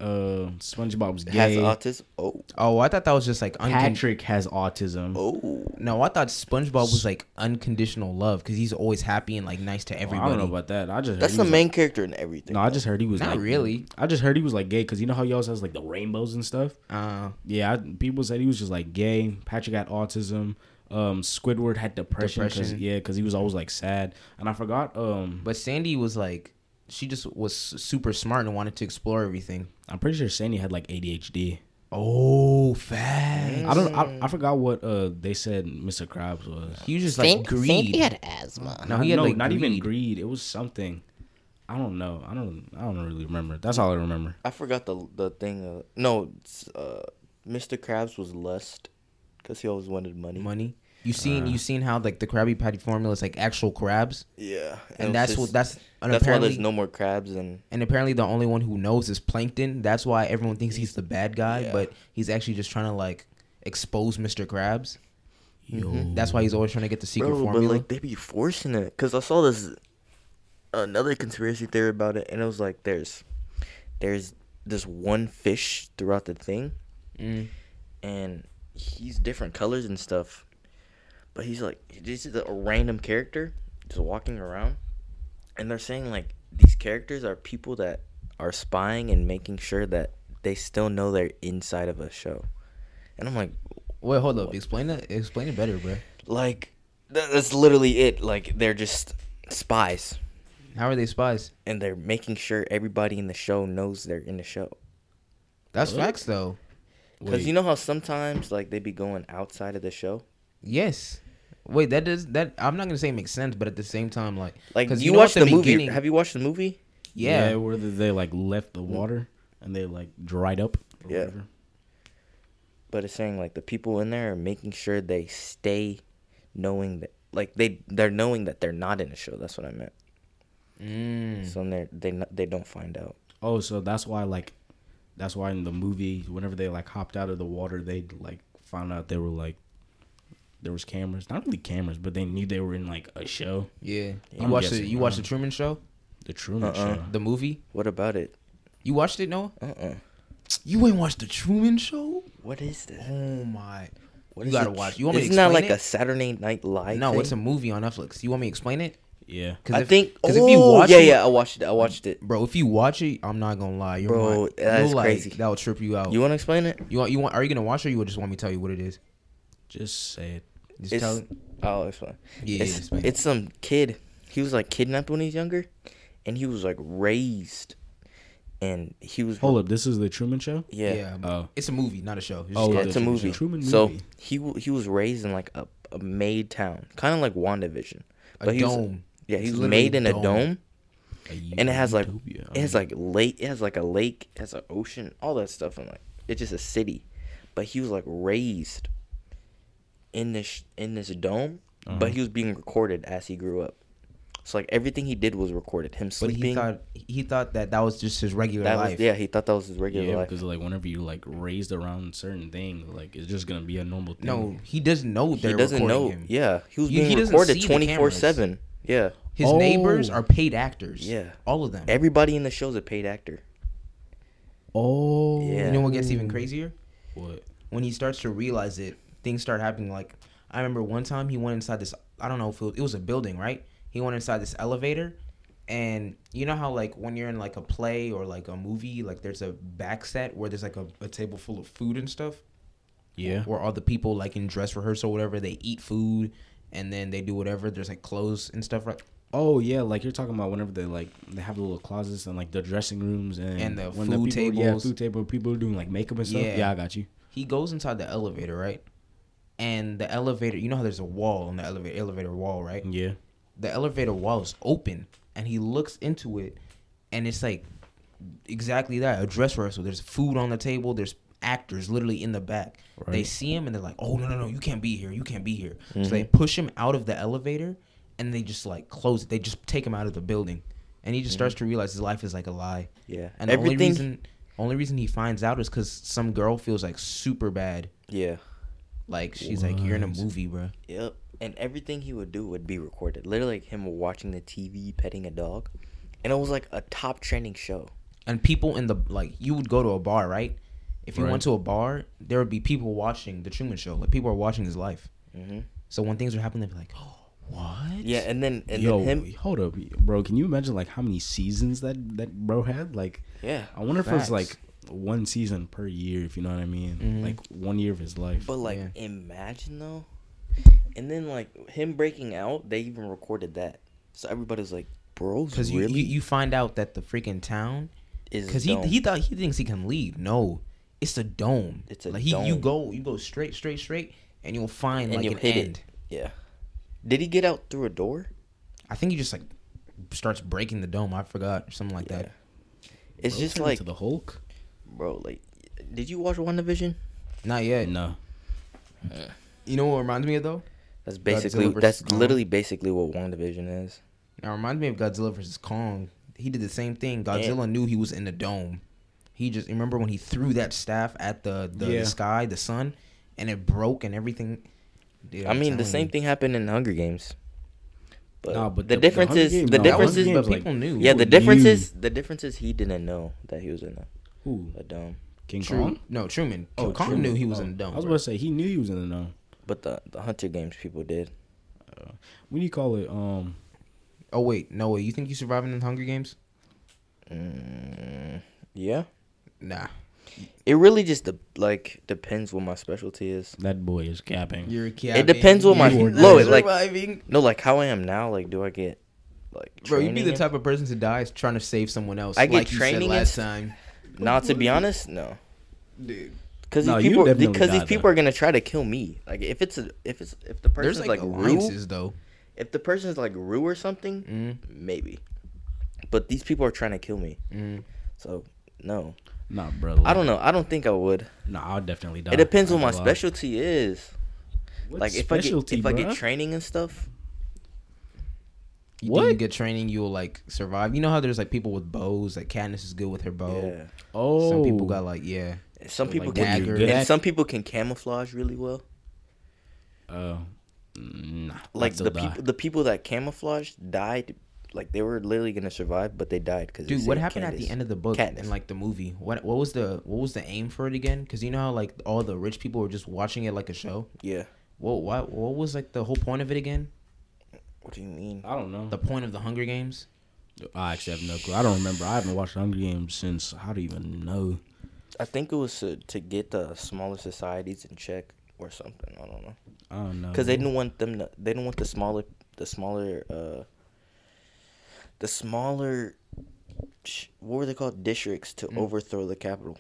uh SpongeBob was has gay. autism. Oh, Oh, I thought that was just like uncon- Patrick has autism. oh, No, I thought SpongeBob was like unconditional love because he's always happy and like nice to Well, everybody. I don't know about that. I just heard that's the main Like, character in everything. no, I just heard he was Not like really. I just heard he was like gay because you know how he always has like the rainbows and stuff. Uh, Yeah, I, people said he was just like gay. Patrick had autism. Um, Squidward had depression. Cause, Depression. yeah, because he was always like sad. And I forgot. Um, but Sandy was like, she just was super smart and wanted to explore everything. I'm pretty sure Sandy had like ADHD. Oh, fast. I don't. I, I forgot what uh they said Mr. Krabs was. He was just like greed. Sandy had asthma. no, he had no, like not even greed. greed. It was something. I don't know. I don't. I don't really remember. That's all I remember. I forgot the the thing. Uh, no, uh, Mr. Krabs was lust because he always wanted money. money. You seen Uh. you seen how like the Krabby Patty formula is like actual crabs, Yeah, and that's what that's and that's why there's no more crabs and and apparently the only one who knows is Plankton. That's why everyone thinks he's the bad guy, Yeah. but he's actually just trying to like expose Mr. Krabs. Yo. That's why he's always trying to get the secret Bro, formula. but like they be forcing it. Cause I saw this another conspiracy theory about it, and it was like there's there's this one fish throughout the thing, Mm. and he's different colors and stuff, but he's like this is a random character just walking around, and they're saying like these characters are people that are spying and making sure that they still know they're inside of a show, and I'm like, Wait, hold up. Explain it. Explain it better, bro. like that, that's literally it. Like they're just spies. How are they spies? and they're making sure everybody in the show knows they're in the show. That's What? facts, though. Because you know how sometimes like they'd be going outside of the show. Yes. Wait, that does that. I'm not gonna say it makes sense, but at the same time, like, Like 'cause you, know watched the, movie. Have you watched the movie? Yeah. where they, they like left the water and they like dried up. Or Yeah. Whatever. But it's saying like the people in there are making sure they stay knowing that like they they're knowing that they're not in the show. That's what I meant. Mm. So they they they don't find out. Oh, so that's why like, that's why in the movie, whenever they like hopped out of the water, they like found out they were like, there was cameras. Not really cameras, but they knew they were in like a show, Yeah. You I'm watched the you watched the um, Truman Show, the Truman Uh-uh. Show. the movie. What about it? You watched it, Noah? Uh uh You ain't watched the Truman Show? What is this? Oh my! What you gotta it? watch. You want me to Isn't that explain like it? a Saturday Night Live? no, thing? it's a movie on Netflix. You want me to explain it? Yeah. Because I think. because oh, if you watch yeah, it, yeah, I watched it. I watched it. bro, if you watch it, I'm not gonna lie, your Bro, mind, that you'll is like, crazy. That'll trip you out. You want to explain it? You want you want? Are you gonna watch it? or You just want me to tell you what it is? Just say it. Just It's- tell. it? Oh, explain. Yeah, it's, explain. it's some kid. He was like kidnapped when he was younger, and he was like raised, and he was. Hold up, this is the Truman Show. Yeah, yeah. Oh. it's a movie, not a show. It's Oh, yeah, it's a Truman movie. Show. Truman so he w- he was raised in like a, a made town, kind of like WandaVision. A But he was- dome. Yeah, It's was made in a dome. dome, A and it has like utopia. it has like lake, it has like a lake, it has an ocean, all that stuff. And like it's just a city, but he was like raised in this in this dome, Uh-huh. but he was being recorded as he grew up. So like everything he did was recorded. Him But sleeping. he thought he thought that that was just his regular that life. was yeah. He thought that was his regular yeah, life. because like whenever you like raised around certain things, like it's just gonna be a normal thing. No, he doesn't know He doesn't recording know. him. Yeah, he was He- being he doesn't recorded twenty four seven. Yeah, His Oh. neighbors are paid actors. Yeah. all of them. everybody in the show's a paid actor. Oh. Yeah. You know what gets even crazier? What? When he starts to realize it, things start happening. Like I remember one time he went inside this. I don't know if it was, it was a building, right? He went inside this elevator, and you know how like when you're in like a play or like a movie, like there's a back set where there's like a, a table full of food and stuff. Yeah. Where all the people like in dress rehearsal, whatever, they eat food and then they do whatever. There's like clothes and stuff, right? Oh yeah, like you're talking about whenever they like they have the little closets and like the dressing rooms and And the food people, Yeah, food table. People are doing like makeup and stuff. Yeah. Yeah, I got you. he goes inside the elevator, right? And the elevator, you know how there's a wall on the elevator elevator wall, right? Yeah. The elevator wall is open, and he looks into it, and it's like exactly that a dress rehearsal. There's food on the table. There's actors literally in the back. They see him and they're like, "Oh no no no, you can't be here. You can't be here." So Mm-hmm. they push him out of the elevator, and they just like close it. They just take him out of the building, and he just starts to realize his life is like a lie. Yeah, And the only reason, only reason he finds out is because some girl feels like super bad. yeah, Like she's like, "You're in a movie, bro." yep. And everything he would do would be recorded. Literally, like him watching the TV, petting a dog, and it was like a top trending show. And people in the like, you would go to a bar, right? If you Right. went to a bar, there would be people watching the Truman Show. Like people are watching his life. hmm So when things are happening, they'd be like, "Oh, what?" Yeah, and then and Yo, then him. hold up, bro. Can you imagine like how many seasons that that bro had? Like, Yeah, I wonder if Facts. it's like one season per year. If you know what I mean, Mhm. like one year of his life. but like Yeah. imagine though, and then like him breaking out, they even recorded that. So everybody's like, "Bros, Because you, really?" you you find out that the freaking town, is because he he thought he thinks he can leave. No, it's a dome. It's a like he you go you go straight straight straight, and you'll find and like you an hit end. it. Yeah. Did he get out through a door? I think he just like starts breaking the dome. I forgot or something like that. It's Bro just like, into the Hulk. Bro, like, did you watch WandaVision? Not yet. No. You know what reminds me of though? That's basically versus that's Kong. literally basically what WandaVision is. Now reminds me of Godzilla versus Kong. He did the same thing. Godzilla knew he was in the dome. He just remember when he threw that staff at the the, Yeah. the sky, the sun, and it broke and everything. Dude, I I'm mean, the telling same you. thing happened in Hunger Games. But, Nah, but the, the- the difference Hunger is Games- the no, difference Hunger is Games, but like, people knew. yeah the People difference knew. is the difference is he didn't know that he was in a, Who? a dome. King True. Kong? No, Truman. Oh, Kong Truman. knew he was Oh, in the dome. I was about to say he knew he was in the dome. But the the Hunger Games people did. What do you call it? Um, Oh wait, no way. You think you surviving in the Hunger Games? Mm, yeah, Nah. it really just de- like depends what my specialty is. that boy is capping. You're a capping. It depends what my You are low not like surviving. no like how I am now. Like, do I get like Bro, you'd be the type of person to die trying to save someone else. I get like you said training last time. Nah, to be honest, no. Dude. Because No, these you people, definitely because these people though. are gonna try to kill me. Like if it's a, if it's if the There's person's like, like, Rue, though. if the person's like Rue or something, Mm, maybe. But these people are trying to kill me, mm. so no. Nah, bro. I don't know. I don't think I would. Nah, I'll definitely die. It depends I what my lie. specialty is. What like if specialty, I get if I get training and stuff. You What? think you get training, you'll like survive. You know how there's like people with bows. Like Katniss is good with her bow. Yeah. Oh, Some people got like yeah. Some Like people dagger. can, Good and at- some people can camouflage really well. Uh, nah. Like the people, the people that camouflage died. Like they were literally gonna survive, but they died because. Dude, what happened at the end of the book Katniss. and like the movie? What what was the what was the aim for it again? Because you know how like all the rich people were just watching it like a show. Yeah. What what what was like the whole point of it again? What do you mean? I don't know. The point of the Hunger Games? I actually have no clue. I don't remember. I haven't watched Hunger Games since. How do you even know? I think it was to, to get the smaller societies in check or something. I don't know. I don't know. Because they didn't want them. To, they didn't want the smaller, the smaller, uh, the smaller. What were they called? Districts to Mm. overthrow the capital.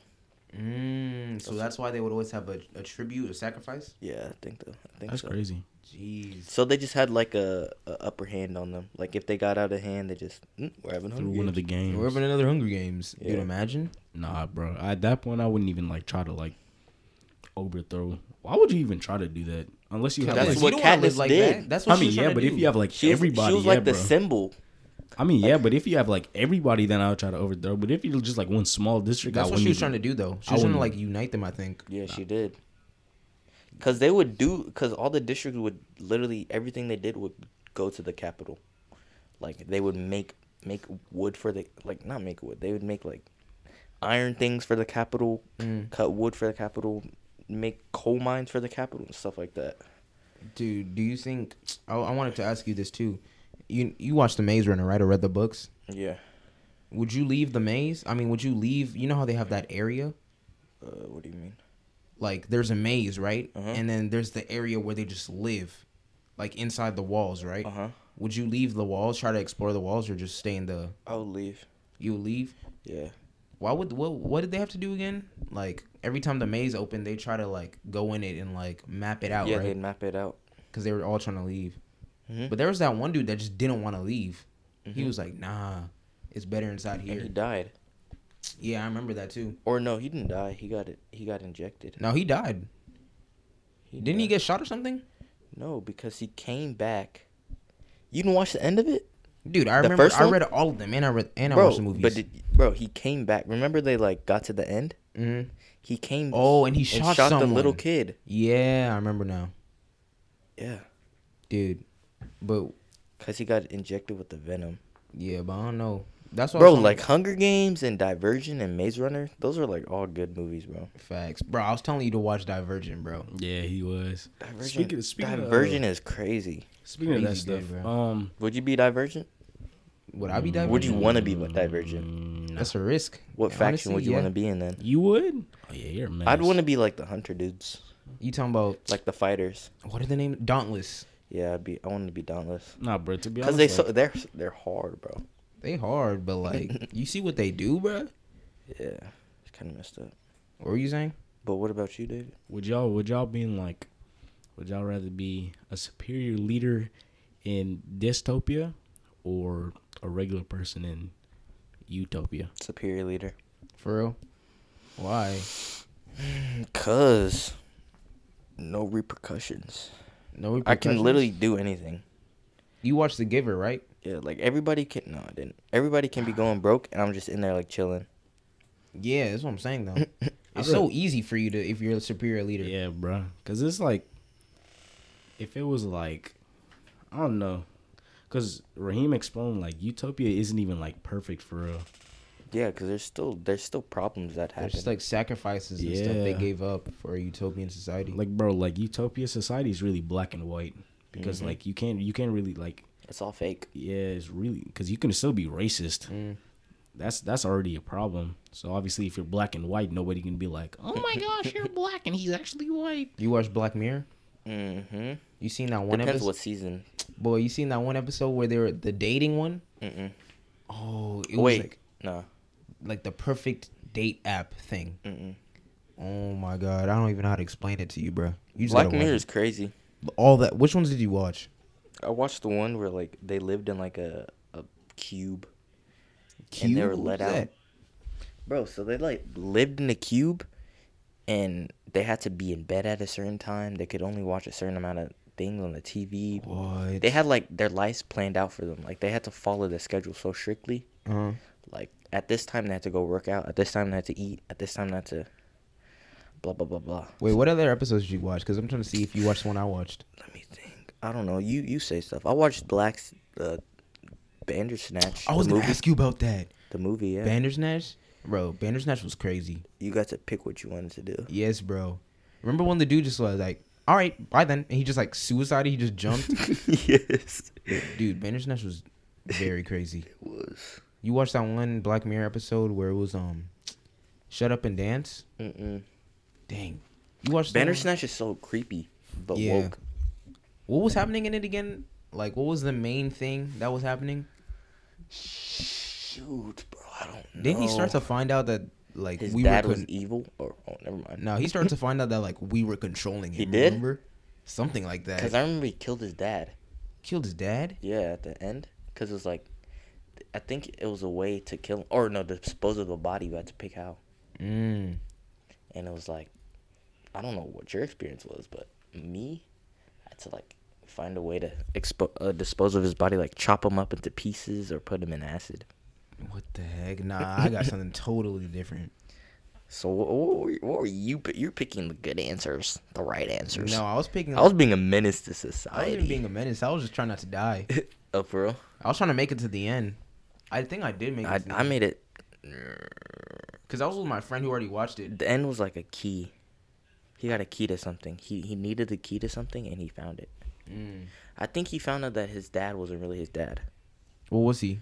Mm, so that's why they would always have a, a tribute, a sacrifice. Yeah, I think so. I think That's so. crazy. Jeez. So they just had like a, a upper hand on them. Like if they got out of hand, they just mm, we're having Through Hunger one of the Games." games. We're having another Hunger Games. Dude, Yeah. imagine. Nah, bro. At that point, I wouldn't even like try to like overthrow. Why would you even try to do that? Unless you have That's like. what don't wanna Katniss did. That. That's what I mean, yeah, trying to but if you have like She was, everybody, she was yeah, like the bro. symbol. I mean, yeah, but if you have like everybody, then I would try to overthrow. But if you're just like one small district, That's I what she was even- trying to do, though. She was trying to like unite them. I think. Yeah, she did. Cause they would do, cause all the districts would literally everything they did would go to the capital. Like they would make make wood for the like not make wood. They would make like iron things for the capital, Mm. cut wood for the capital, make coal mines for the capital and stuff like that. Dude, do you think? I, I wanted to ask you this too. You you watched the Maze Runner, right? Or read the books? Yeah. Would you leave the maze? I mean, would you leave? You know how they have that area? Uh, what do you mean? Like, there's a maze, right? Uh-huh. And then there's the area where they just live, like inside the walls, right? Uh huh. Would you leave the walls, try to explore the walls, or just stay in the? I would leave. You would leave. Yeah. Why would what? What did they have to do again? Like every time the maze opened, they try to like go in it and like map it out, yeah, right? they'd map it out. Because they were all trying to leave. Mhm. But there was that one dude that just didn't want to leave. He Mhm. was like, "Nah, it's better inside here." and here." he died. Yeah, I remember that too. Or no, he didn't die. He got it. He got injected. No, he died. He Didn't he get shot or something? No, because he came back. You didn't watch the end of it, Dude, I The remember. I read all of them, and I read and I bro. watched the movies. But did, bro, he came back. Remember they like got to the end. Mhm. He came. Oh, and he and shot, shot someone. the little kid. Yeah, I remember now, Yeah, dude. But cause he got injected with the venom. yeah, but I don't know. That's what Bro, was telling- like Hunger Games and Divergent and Maze Runner, those are like all good movies, bro. facts, bro. I was telling you to watch Divergent, bro. Yeah, he was. Divergent, Speaking- speaking of- is crazy. Speaking of that stuff, good, bro. um, Would you be Divergent? Would I be Divergent? Would you want to be Divergent? mm, nah. That's a risk. What faction Honestly, would you yeah. want to be in then? you would? Oh yeah, you're a mess. I'd want to be like the hunter dudes, You talking about like the fighters. what are the name? Dauntless. Yeah, I'd be. I want to be dauntless. Nah, bro. To be honest, Cause they like, so they're they're hard, bro. They hard, but like you see what they do, bro. Yeah, it's kind of messed up. What were you saying? But what about you, David? would y'all would y'all be in like, would y'all rather be a superior leader in dystopia or a regular person in utopia? Superior leader. For real? Why? Cause no repercussions. No repercussions. I can literally do anything. You watch The Giver, right? Yeah, like everybody can. No, I didn't. Everybody can be going broke, and I'm just in there like chilling. Yeah, that's what I'm saying though. It's so easy for you to if you're a superior leader. Yeah, bro. Cause it's like, if it was like, I don't know, cause Raheem explained like Utopia isn't even like perfect for real. Yeah, because there's still there's still problems that There's happen. just like sacrifices and stuff they gave up for a utopian society. Like, bro, like Utopia society is really black and white because Mhm. like you can't you can't really like it's all fake. yeah it's really because you can still be racist. Mm. That's that's already a problem. So obviously, if you're black and white, nobody can be like, oh my gosh, you're black and he's actually white. You watch Black Mirror? Mm-hmm. You seen that one Depends episode? what season. Boy, you seen that one episode where they were the dating one? Mm-mm. Oh, it Wait, was like no. like the perfect date app thing. Mm-mm. Oh my god, I don't even know how to explain it to you, bro. You just Black Mirror is crazy. All that. Which ones did you watch? I watched the one where like they lived in like a a cube. And they were let out. Bro, so they like lived in a cube, and they had to be in bed at a certain time. They could only watch a certain amount of things on the TV. What? They had like their lives planned out for them. Like they had to follow the schedule so strictly. Uh-huh. Like at this time they had to go work out. At this time they had to eat. At this time they had to. Blah blah blah blah. wait, what other episodes did you watch? Because I'm trying to see if you watched the one I watched. Let me think. I don't know. You you say stuff. I watched Black's uh, Bandersnatch. I was gonna movie. ask you about that. the movie. Yeah. Bandersnatch, bro. Bandersnatch was crazy. you got to pick what you wanted to do. Yes, bro. Remember when the dude just was like, "All right, bye then," and he just like suicided. He just jumped. yes. dude, Bandersnatch was very crazy. It was. You watched that one Black Mirror episode where it was um, shut up and dance. Mm-mm. Dang, you watched? Bandersnatch is so creepy, but Yeah. woke. What was happening in it again? Like, what was the main thing that was happening? Shoot, bro. I don't know. Didn't he start to find out that like His we dad were was evil? Or oh, never mind. no? He started to find out that like we were controlling him. He did? Remember? Something like that. Because I remember he killed his dad. Killed his dad. Yeah, at the end. Because it was like, I think it was a way to kill him. Or no, to dispose of the body. You had to pick how. Mm. And it was like, I don't know what your experience was, but me, I had to like find a way to expo- uh, dispose of his body, like chop him up into pieces or put him in acid. What the heck? Nah, I got something totally different. So what, what, were, what were you? You're picking the good answers, the right answers. No, I was picking. I was being a menace to society. I wasn't even being a menace. I was just trying not to die. oh, for real? I was trying to make it to the end. I think I did make it. I, to the I made it. because I was with my friend who already watched it. The end was like a key. He got a key to something. He he needed the key to something, and he found it. Mm. I think he found out that his dad wasn't really his dad. What was he?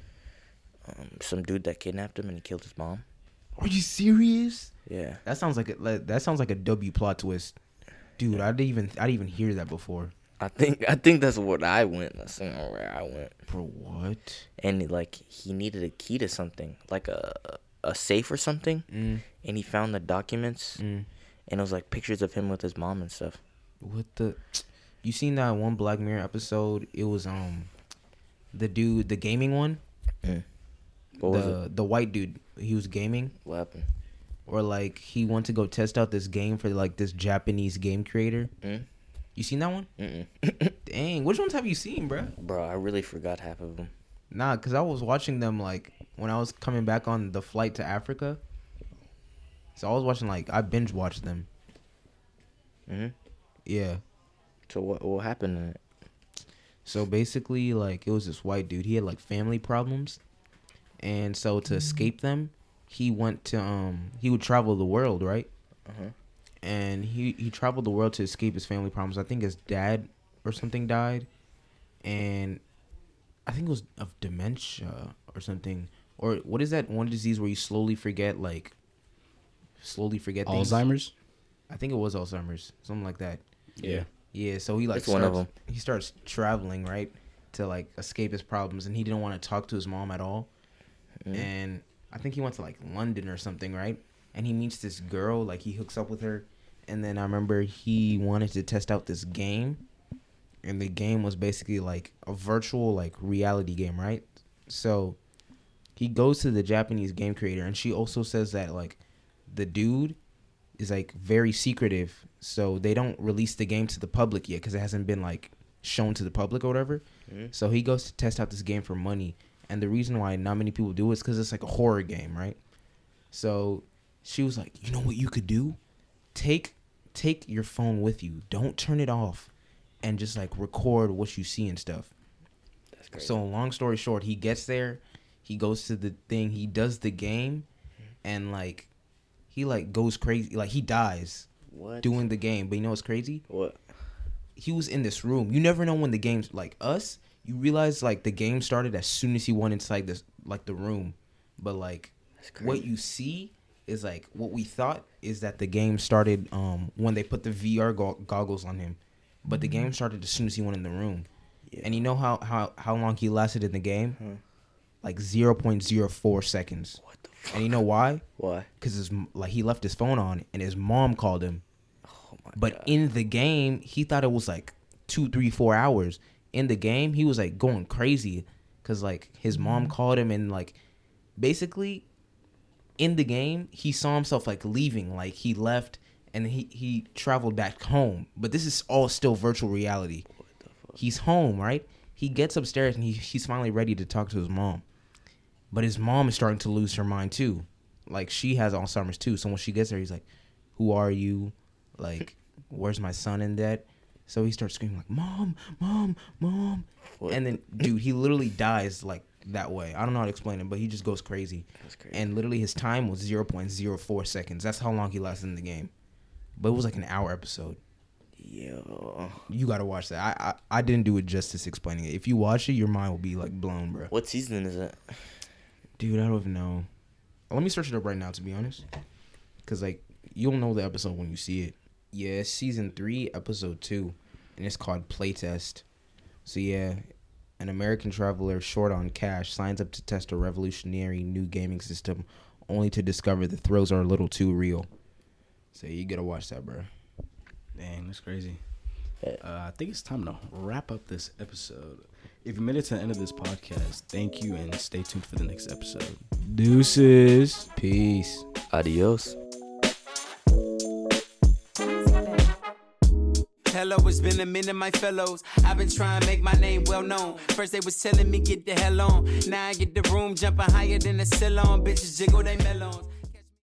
Um, some dude that kidnapped him and he killed his mom. Are you serious? Yeah. That sounds like a that sounds like a W plot twist, dude. I didn't even I didn't even hear that before. I think I think that's what I went. That's where I went. For what? And like he needed a key to something, like a a safe or something. Mm, And he found the documents, mm. and it was like pictures of him with his mom and stuff. What the? You seen that one Black Mirror episode? It was um, the dude, the gaming one. What was the it? the white dude. He was gaming, What happened? or like he went to go test out this game for like this Japanese game creator. Mm? You seen that one? Dang, which ones have you seen, bruh? Bro, I really forgot half of them. Nah, cause I was watching them like when I was coming back on the flight to Africa. So I was watching like I binge watched them. hmm Yeah. So what what happened in it? So basically, like it was this white dude. He had like family problems, and so to escape them, he went to um he would travel the world, right? Uh-huh. And he he traveled the world to escape his family problems. I think his dad or something died, and I think it was of dementia or something. Or what is that one disease where you slowly forget like slowly forget things? Alzheimer's. I think it was Alzheimer's, something like that. Yeah. Yeah, so he like It's one of starts, he starts traveling right to like escape his problems, and he didn't want to talk to his mom at all. Mhm. And I think he went to like London or something, right? And he meets this girl, like he hooks up with her, and then I remember he wanted to test out this game, and the game was basically like a virtual like reality game, right? So he goes to the Japanese game creator, and she also says that like the dude is like very secretive, so they don't release the game to the public yet because it hasn't been like shown to the public or whatever. Mhm. So he goes to test out this game for money, and the reason why not many people do it is because it's like a horror game, right? So she was like, "You know what you could do? Take take your phone with you. Don't turn it off, and just like record what you see and stuff." That's crazy. So long story short, he gets there, he goes to the thing, he does the game, and like he like goes crazy, like he dies what? doing the game. But you know what's crazy? what? He was in this room. You never know when the game's like us. You realize like the game started as soon as he went inside this like the room, but like what you see is like what we thought is that the game started um when they put the VR go- goggles on him, but the game started as soon as he went in the room. Yeah. And you know how how how long he lasted in the game? Huh. Like zero point zero four seconds. What? And you know why? Why? Because his like he left his phone on, and his mom called him. Oh my But god. in the game, he thought it was like two, three, four hours. In the game, he was like going crazy because like his mom mm-hmm. called him and like basically in the game he saw himself like leaving, like he left and he he traveled back home. But this is all still virtual reality. what the fuck? He's home, right? He gets upstairs and he, he's finally ready to talk to his mom. But his mom is starting to lose her mind too. Like she has Alzheimer's too. So when she gets there, he's like, Who are you? Like, where's my son and that? So he starts screaming like, Mom, Mom, Mom. What? And then dude, he literally dies like that way. I don't know how to explain it, but he just goes crazy. That's crazy. And literally his time was 0.04 seconds. That's how long he lasted in the game. But it was like an hour episode. Yo. You gotta watch that. I, I I didn't do it justice explaining it. If you watch it, your mind will be like blown, bro. What season is it? Dude, I don't even know. Let me search it up right now, to be honest. Cause like you'll know the episode when you see it. Yeah, it's season three, episode two, and it's called Playtest. So yeah, an American traveler short on cash signs up to test a revolutionary new gaming system, only to discover the thrills are a little too real. So you gotta watch that, bro. Dang, that's crazy. Uh, I think it's time to wrap up this episode. If you made it to the end of this podcast, thank you and stay tuned for the next episode. Deuces. Peace. Adios. Hello, it's been a minute, my fellows. I've been trying to make my name well known. First, they was telling me get the hell on. Now I get the room jumping higher than the ceiling. Bitches jiggle they melons.